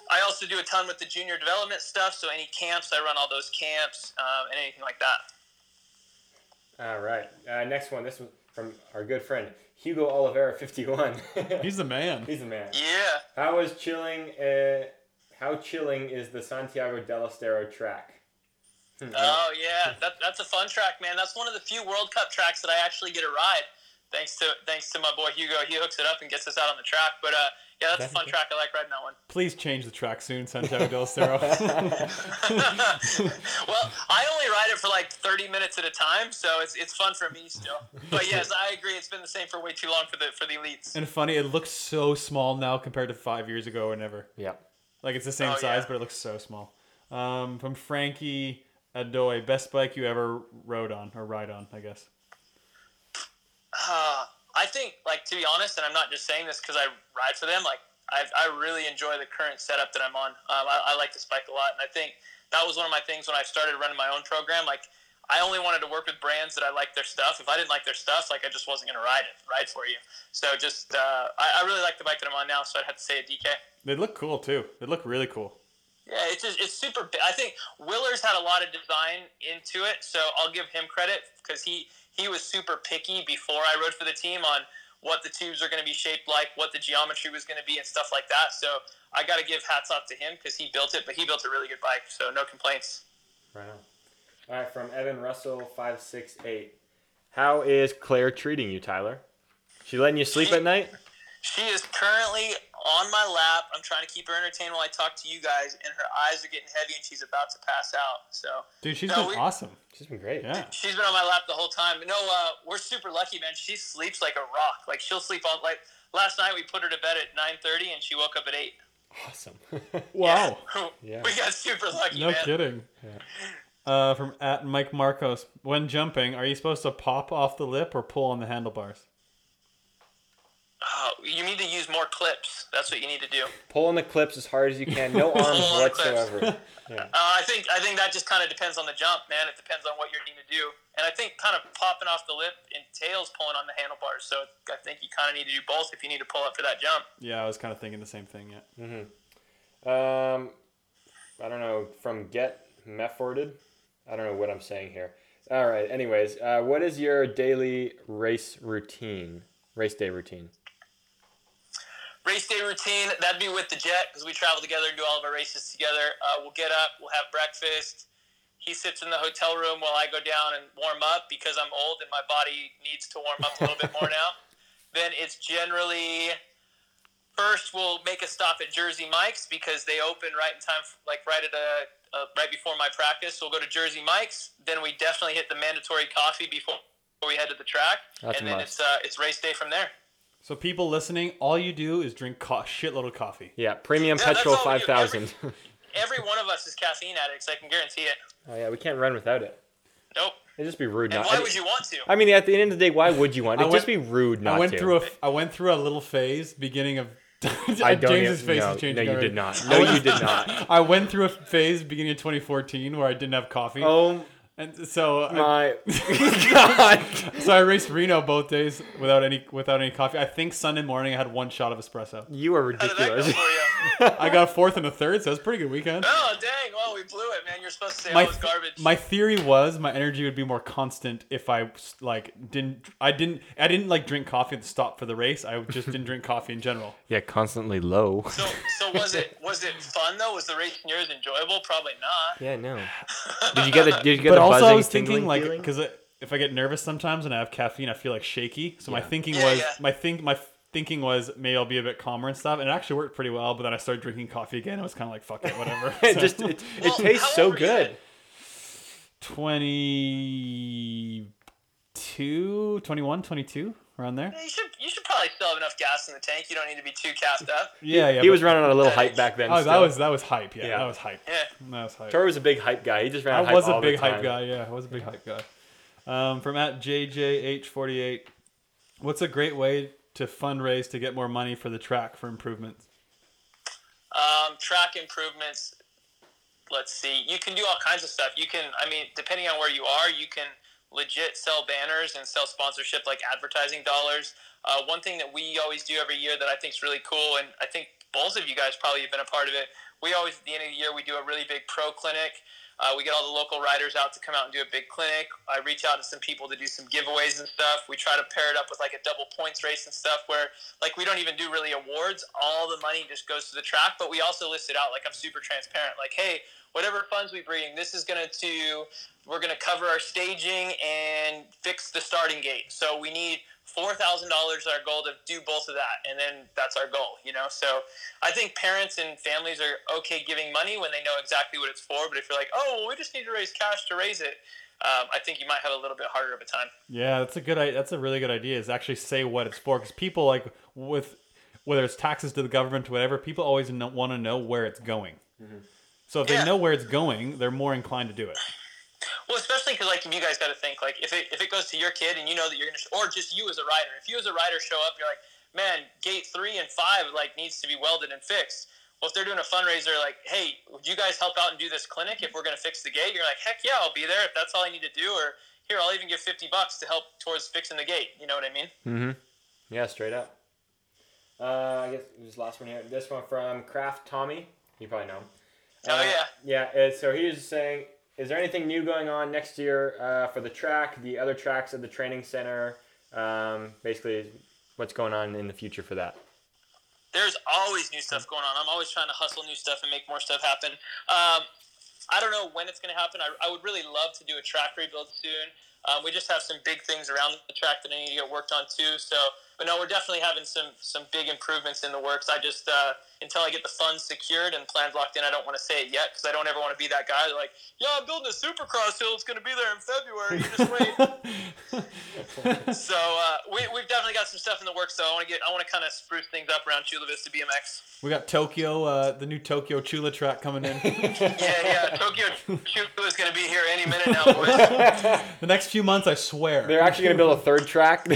I also do a ton with the junior development stuff. So any camps, I run all those camps um, and anything like that. All right. Uh, next one. This one from our good friend Hugo Oliveira, fifty-one. (laughs) He's the man. He's the man. Yeah. How is chilling? Uh, how chilling is the Santiago del Estero track? Hmm, Oh yeah, that, that's a fun track, man. That's one of the few World Cup tracks that I actually get a ride. Thanks to thanks to my boy Hugo, he hooks it up and gets us out on the track. But uh, yeah, that's a fun track. I like riding that one. Please change the track soon, Santiago del Estero. (laughs) (laughs) well, I only ride it for like 30 minutes at a time, so it's, it's fun for me still. But yes, I agree. It's been the same for way too long for the for the elites. and funny, it looks so small now compared to five years ago or never. Yeah. Like it's the same Oh, size, yeah. but it looks so small. Um, from Frankie Adoy, best bike you ever rode on or ride on, I guess. Uh, I think, like to be honest, and I'm not just saying this because I ride for them. Like I, I really enjoy the current setup that I'm on. Um, I, I like this bike a lot, and I think that was one of my things when I started running my own program. Like I only wanted to work with brands that I liked their stuff. If I didn't like their stuff, like I just wasn't gonna ride it, ride for you. So just, uh, I, I really like the bike that I'm on now. So I'd have to say a DK. They look cool too. They look really cool. Yeah, it's just it's super. I think Willer's had a lot of design into it, so I'll give him credit because he he was super picky before I rode for the team on what the tubes are going to be shaped like, what the geometry was going to be, and stuff like that. So I got to give hats off to him because he built it, but he built a really good bike, so no complaints. Right on. All right, from Evan Russell, five six eight. How is Claire treating you, Tyler? She letting you sleep at night? She is currently on my lap. I'm trying to keep her entertained while I talk to you guys, and her eyes are getting heavy, and she's about to pass out. So Dude, she's No, been we- awesome. She's been great. Yeah. She's been on my lap the whole time. No, uh, we're super lucky, man. She sleeps like a rock. Like she'll sleep on like last night we put her to bed at nine thirty and she woke up at eight. Awesome. (laughs) Wow. Yeah. (laughs) we got super lucky, No man. kidding. Uh, from at Mike Marcos, when jumping, are you supposed to pop off the lip or pull on the handlebars? You need to use more clips. That's what you need to do. Pulling the clips as hard as you can. No (laughs) arms on the clips. whatsoever. (laughs) Uh, I think I think that just kind of depends on the jump, man. It depends on what you're needing to do. And I think kind of popping off the lip entails pulling on the handlebars. So I think you kind of need to do both if you need to pull up for that jump. Yeah, I was kind of thinking the same thing. Yeah. Um, I don't know. From Get Mefforded. I don't know what I'm saying here. All right. Anyways, uh, what is your daily race routine? Race day routine. Race day routine that'd be with the jet because we travel together and do all of our races together. Uh, we'll get up we'll have breakfast. He sits in the hotel room while i go down and warm up because i'm old and my body needs to warm up a little bit more (laughs) now. Then it's generally first we'll make a stop at jersey mike's because they open right in time like right at a uh, right before my practice. We'll go to jersey mike's. Then we definitely hit the mandatory coffee before we head to the track. That's and then must. it's uh, it's race day from there So people listening, all you do is drink co- shitload of coffee. Yeah, premium Yeah, that's petrol all we five do. Every- thousand. (laughs) every one of us is caffeine addicts. I can guarantee it. oh yeah, we can't run without it. Nope. It'd just be rude And not. why I, would you want to? I mean, at the end of the day, why would you want? I It'd just be rude not I went to. through a I went through a little phase beginning of (laughs) I don't James's even- face no, is changing. no, you already. did not. (laughs) No, you did not. I went through a phase beginning of 2014 where I didn't have coffee. Oh And so I, my (laughs) god! so I raced Reno both days without any without any coffee. I think Sunday morning I had one shot of espresso. You are How did that go ridiculous. for you? (laughs) I got a fourth and a third, so it was a pretty good weekend. oh dang! Well, we blew it, man. You're supposed to say my I was garbage. my theory was my energy would be more constant if I like didn't I didn't I didn't like drink coffee at the stop for the race. I just didn't drink coffee in general. (laughs) yeah, constantly low. so, so was it was it fun though? Was the race in yours enjoyable? Probably not. Yeah, no. Did you get the Did you get but the also buzzing, I was thinking like because if I get nervous sometimes and I have caffeine, I feel like shaky. So my thinking Yeah, was yeah. my think my thinking was maybe I'll be a bit calmer and stuff, and it actually worked pretty well. But then I started drinking coffee again. I was kind of like fuck it, whatever. (laughs) it So, just it, (laughs) Well, it tastes so old were you good. then? 22, 21, 22, around there. Yeah, You should you should probably still have enough gas in the tank. You don't need to be too caffed up. Yeah, yeah. he was running on a little hype back then. Oh, that still. was that was hype. Yeah, Yeah. that was hype. Yeah. That was hype. Tori was a big hype guy. He just ran. I hype was a all the big hype time. guy. Yeah, I was a big hype guy. Um, from at JJH48, what's a great way to fundraise to get more money for the track for improvements? Um, track improvements. Let's see. You can do all kinds of stuff. You can, I mean, depending on where you are, you can legit sell banners and sell sponsorship like advertising dollars. Uh, one thing that we always do every year that I think is really cool, and I think both of you guys probably have been a part of it. We always at the end of the year we do a really big pro clinic. Uh, we get all the local riders out to come out and do a big clinic. I reach out to some people to do some giveaways and stuff. We try to pair it up with like a double points race and stuff where like we don't even do really awards. All the money just goes to the track, but we also list it out like I'm super transparent. Like, hey, whatever funds we bring, this is gonna to we're gonna cover our staging and fix the starting gate. So we need four thousand dollars our goal to do both of that, and then that's our goal. You know, so I think parents and families are okay giving money when they know exactly what it's for. But if you're like, oh, well, we just need to raise cash to raise it, um, I think you might have a little bit harder of a time. Yeah, that's a good. That's a really good idea. Is actually say what it's for because people like with whether it's taxes to the government or whatever, people always want to know where it's going. So if Yeah. they know where it's going, they're more inclined to do it. Well, especially because like if you guys got to think like if it if it goes to your kid and you know that you're gonna sh- or just you as a rider, if you as a rider show up, you're like, man, gate three and five like needs to be welded and fixed. Well, if they're doing a fundraiser, like, hey, would you guys help out and do this clinic if we're gonna fix the gate? You're like, heck yeah, I'll be there if that's all I need to do. Or here, I'll even give fifty bucks to help towards fixing the gate. You know what I mean? Mm-hmm. Yeah, straight up. Uh, I guess this last one here. This one from Craft Tommy. You probably know him. Oh, Uh, yeah. Yeah. so he was saying, is there anything new going on next year uh, for the track, the other tracks at the training center? Um, basically, what's going on in the future for that? there's always new stuff going on. I'm always trying to hustle new stuff and make more stuff happen. Um, I don't know when it's going to happen. I, I would really love to do a track rebuild soon. Um, we just have some big things around the track that I need to get worked on too. So, but no, we're definitely having some some big improvements in the works. I just uh, until I get the funds secured and plans locked in, I don't want to say it yet because I don't ever want to be that guy like, yeah, I'm building a supercross hill. It's going to be there in February. You just wait. (laughs) so uh, we, we've definitely got some stuff in the works. So I want to get I want to kind of spruce things up around Chula Vista BMX. We got Tokyo, uh, the new Tokyo Chula track coming in. (laughs) Yeah, yeah. Tokyo Chula is going to be here any minute now, boys. (laughs) the next few months, I swear. They're actually going to build a third track.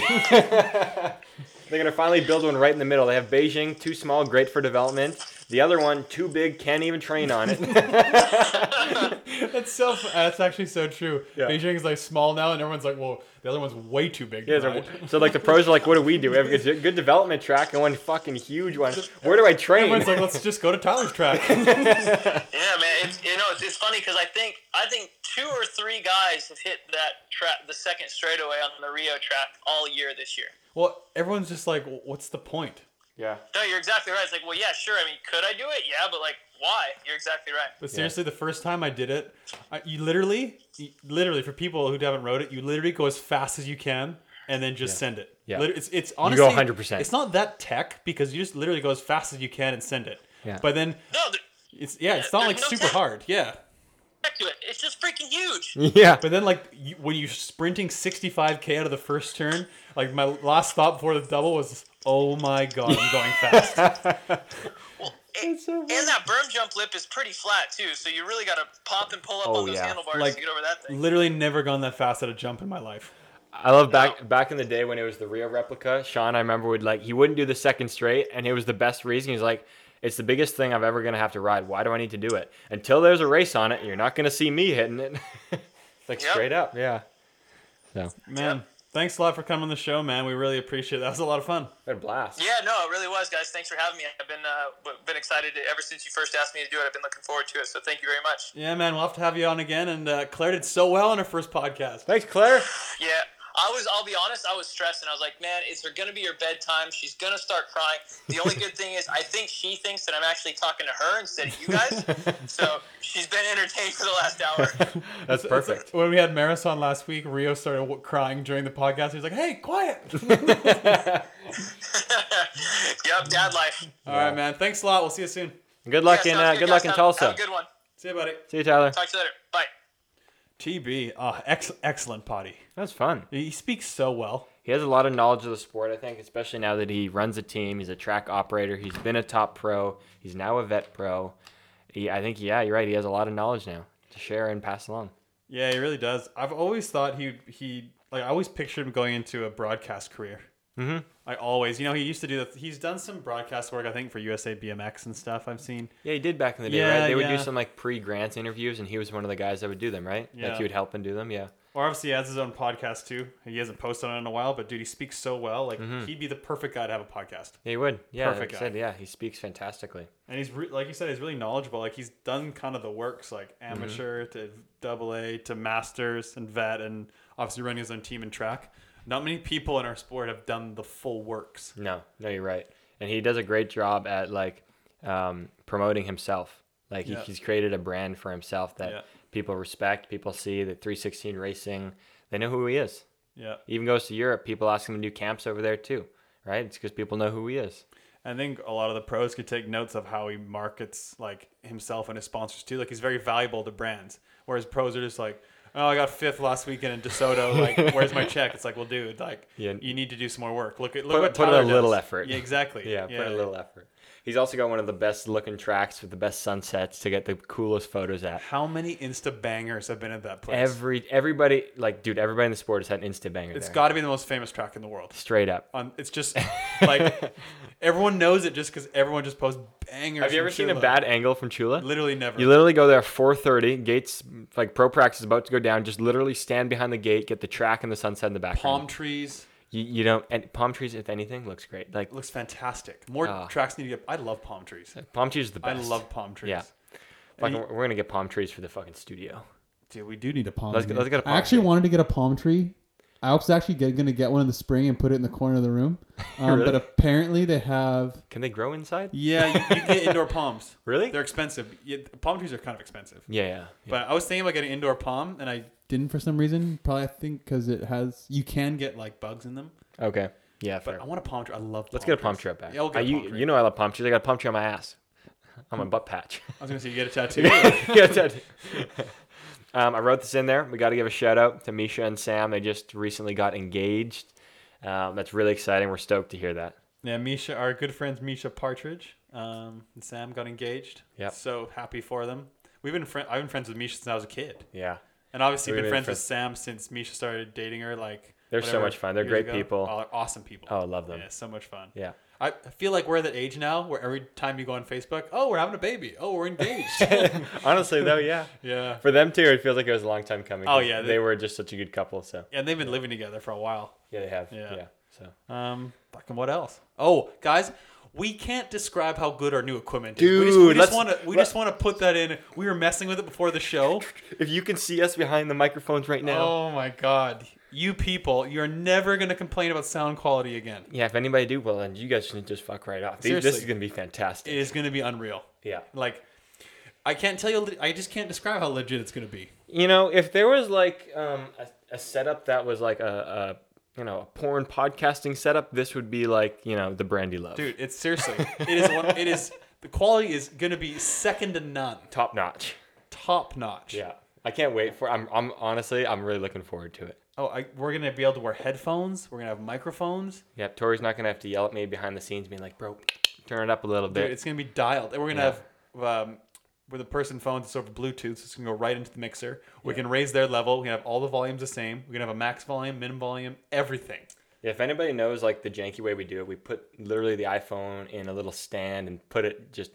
They're going to finally build one right in the middle. They have Beijing, too small, great for development. The other one, too big, can't even train on it. (laughs) that's so. That's actually so true. Yeah. Beijing is like small now, and everyone's like, "Well, the other one's way too big." Yeah, so, so like the pros are like, what do we do? We have a good good development track and one fucking huge one. Where do I train? Everyone's like, "Let's just go to Tyler's track." (laughs) Yeah, man. It's you know it's, it's funny because I think I think two or three guys have hit that track, the second straightaway on the Rio track all year this year. Well, everyone's just like, "What's the point?" yeah. No, you're exactly right. It's like, well, yeah, sure. I mean, could I do it? Yeah, but like, why? You're exactly right. But seriously, the first time I did it, I, you literally, you- literally for people who haven't wrote it, you literally go as fast as you can and then just send it. Yeah. Lit- it's it's go 100%. It's not that tech because you just literally go as fast as you can and send it. Yeah. But then No, there- it's yeah, it's not like no super tech. hard. Yeah. Back to it. It's just freaking huge. (laughs) Yeah. But then like you, when you're sprinting 65k out of the first turn, like my last thought before the double was, oh my god, I'm going fast. (laughs) Well, (laughs) and, and that berm jump lip is pretty flat too, so you really got to pop and pull up Oh, on those yeah. handlebars Like, to get over that thing. Literally never gone that fast at a jump in my life. I love back back in the day when it was the Rio replica. Sean, I remember would like he wouldn't do the second straight, and it was the best reason. He's like, it's the biggest thing I've ever gonna have to ride. Why do I need to do it? Until there's a race on it, you're not gonna see me hitting it. (laughs) like Yep. straight up, yeah. So Man, thanks a lot for coming on the show, man. We really appreciate it. That was a lot of fun. what a blast. Yeah, no, it really was, guys. Thanks for having me. I've been uh, been excited to, ever since you first asked me to do it. I've been looking forward to it. So thank you very much. Yeah, man, we'll have to have you on again. And uh, Claire did so well on her first podcast. Thanks, Claire. Yeah, I was. I'll be honest. I was stressed, and I was like, "Man, it's going to be her bedtime. She's going to start crying." The only good thing is, I think she thinks that I'm actually talking to her instead of you guys. (laughs) so she's been entertained for the last hour. (laughs) That's perfect. When we had Maris on last week, Rio started crying during the podcast. He was like, "Hey, quiet." (laughs) yep, dad life. All right, man. Thanks a lot. We'll see you soon. Good luck Yeah, in uh, good, good luck in Have- Tulsa. Have a good one. See you, buddy. See you, Tyler. Talk to you later. Bye. TB, oh, ex- excellent potty. That's fun. He speaks so well. He has a lot of knowledge of the sport, I think, especially now that he runs a team. He's a track operator. He's been a top pro. He's now a vet pro. He, I think, yeah, you're right. He has a lot of knowledge now to share and pass along. Yeah, he really does. I've always thought he he like I always pictured him going into a broadcast career. Mm-hmm. I always, you know, he used to do that. He's done some broadcast work, I think, for USA BMX and stuff. I've seen. Yeah, he did back in the day, Yeah, right? They would yeah. do some like pre-Grands interviews, and he was one of the guys that would do them, right? Yeah. Like he would help and do them. Yeah. Or obviously he has his own podcast too. He hasn't posted on it in a while, but dude, he speaks so well. Like Mm-hmm. he'd be the perfect guy to have a podcast. Yeah, he would. Yeah, Perfect like guy. said, yeah, he speaks fantastically. And he's re- like you said, he's really knowledgeable. Like he's done kind of the works, like Mm-hmm. amateur to double A to masters and vet, and obviously running his own team and track. Not many people in our sport have done the full works. No, no, you're right. And he does a great job at like um, promoting himself. Like he, Yeah. he's created a brand for himself that Yeah. People respect. People see the 316 racing. They know who he is. Yeah, He even goes to Europe. People ask him to do camps over there too, right? It's because people know who he is. I think a lot of the pros could take notes of how he markets like himself and his sponsors too. Like he's very valuable to brands, whereas pros are just like, oh, I got fifth last weekend in DeSoto. (laughs) Like, where's my check? It's like, well, dude, like, Yeah. you need to do some more work. Look at look Put, what put in Tyler a little effort. Yeah, exactly. (laughs) Yeah, put in a little effort. He's also got one of the best looking tracks with the best sunsets to get the coolest photos at. How many Insta bangers have been at that place? Every everybody like dude, everybody in the sport has had an instant banger It's got to be the most famous track in the world. straight up. On it's just (laughs) like everyone knows it just because everyone just posts bangers. Have you ever seen a bad angle from Chula? Literally never. You literally go there 4:30, gates like pro practice is about to go down. Just literally stand behind the gate, get the track and the sunset in the background. palm trees. You, you don't and palm trees if anything looks great. Like It looks fantastic. More Ah. tracks need to get. I love palm trees. palm trees is the best I best. love palm trees. Yeah. Fucking, we're gonna get palm trees for the fucking studio. Dude, we do need a palm. Let's tree. get- let's get a palm I actually tree. wanted to get a palm tree. I was actually get, gonna get one in the spring and put it in the corner of the room, (laughs) um, Really? but apparently they have. Can they grow inside? Yeah, you, you get (laughs) indoor palms. Really? They're expensive. Yeah, palm trees are kind of expensive. Yeah, yeah. yeah. But I was thinking about getting indoor palm, and I Didn't for some reason. Probably I think because it has. you can get like bugs in them. Okay. Yeah, But fair. I want a palm tree. I love. Let's get a palm tree up back. Yeah, we'll get I- a you, palm tree. you know I love palm trees. I got a palm tree on my ass. (laughs) On my butt patch. I was gonna say you get a tattoo. Yeah, that- um, I wrote this in there. We got to give a shout out to Misha and Sam. They just recently got engaged. Um, that's really exciting. We're stoked to hear that. yeah, Misha, our good friends Misha Partridge, um, and Sam got engaged. Yeah. So happy for them. We've been friend. I've been friends with Misha since I was a kid, Yeah. and obviously We've been been friends friends- with Sam since Misha started dating her. Like They're so much fun. They're great ago. people. Oh, they're awesome people. Oh, I love them. Yeah, so much fun. Yeah. I feel like we're at that age now where every time you go on Facebook, oh, we're having a baby. Oh, we're engaged. (laughs) Honestly, though, yeah. yeah. For them too, it feels like it was a long time coming. Oh yeah, They, they- were just such a good couple. So And they've been living together for a while. yeah, they have. Yeah. Yeah. So Um, fucking what else? Oh, guys, we can't describe how good our new equipment is. we Dude, we just want to we just want to put that in. We were messing with it before the show. (laughs) if you can see us behind the microphones right now. Oh my god, you people, you're never gonna complain about sound quality again. Yeah, if anybody do, well, then you guys should just fuck right off. These- This is gonna be fantastic. It is gonna be unreal. yeah. Like, I can't tell you. I just can't describe how legit it's gonna be. You know, if there was like um, a, a setup that was like a, a you know a porn podcasting setup, this would be like you know the Brandy Love, Dude, it's seriously. it is. One, it is. The quality is gonna be second to none. top notch. Top notch. Yeah, I can't wait for. I'm I'm honestly I'm really looking forward to it. Oh, I, we're gonna be able to wear headphones. We're gonna have microphones. Yep, Tori's not gonna have to yell at me behind the scenes, being like, "Bro, turn it up a little bit." Dude, bit." it's gonna be dialed. And we're gonna Yeah. have um, where the person phones it's over Bluetooth, so it's gonna go right into the mixer. We can raise their level. We can have all the volumes the same. We can have a max volume, minimum volume, everything. if anybody knows like the janky way we do it, we put literally the iPhone in a little stand and put it just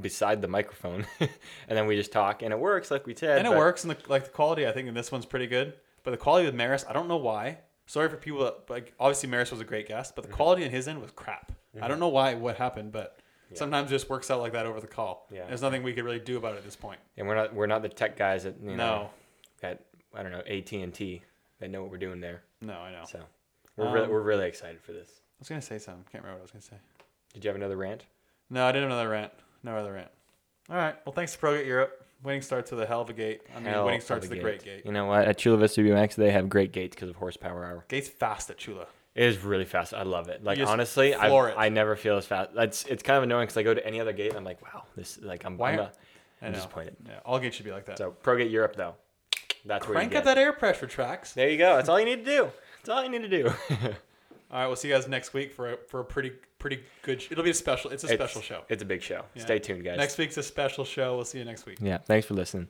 beside the microphone, (laughs) and then we just talk, and it works like we said. and it but- works. And the, like the quality, I think in this one's pretty good. But the quality with Maris, I don't know why. Sorry for people that like. Obviously, Maris was a great guest, but the quality on his end was crap. I don't know why, what happened, but sometimes it just works out like that over the call. Yeah. There's nothing we could really do about it at this point. And we're not we're not the tech guys at you know No, at I don't know AT and T that know what we're doing there. no, I know. So we're really Um, we're really excited for this. I was gonna say something. Can't remember what I was gonna say. Did you have another rant? No, I didn't have another rant. No other rant. All right. Well, thanks to ProGate Europe. Winning starts with the hell of a gate. I mean, Hell winning of starts a with a great gate. You know what? At Chula Vista BMX, they have great gates because of horsepower hour. Gate's fast at Chula. It is really fast. I love it. Like just honestly, I floor it. I never feel as fast. It's it's kind of annoying because I go to any other gate and I'm like, wow, this like I'm, Why I'm, not- I I'm know. disappointed. Yeah, all gates should be like that. So ProGate Europe though, that's where you Crank up get. that air pressure tracks. There you go. That's all you need to do. That's all you need to do. (laughs) All right, we'll see you guys next week for a, for a pretty pretty good. Sh- it'll be a special. It's a special show. It's a big show. Yeah. Stay tuned, guys. Next week's a special show. We'll see you next week. Yeah. Thanks for listening.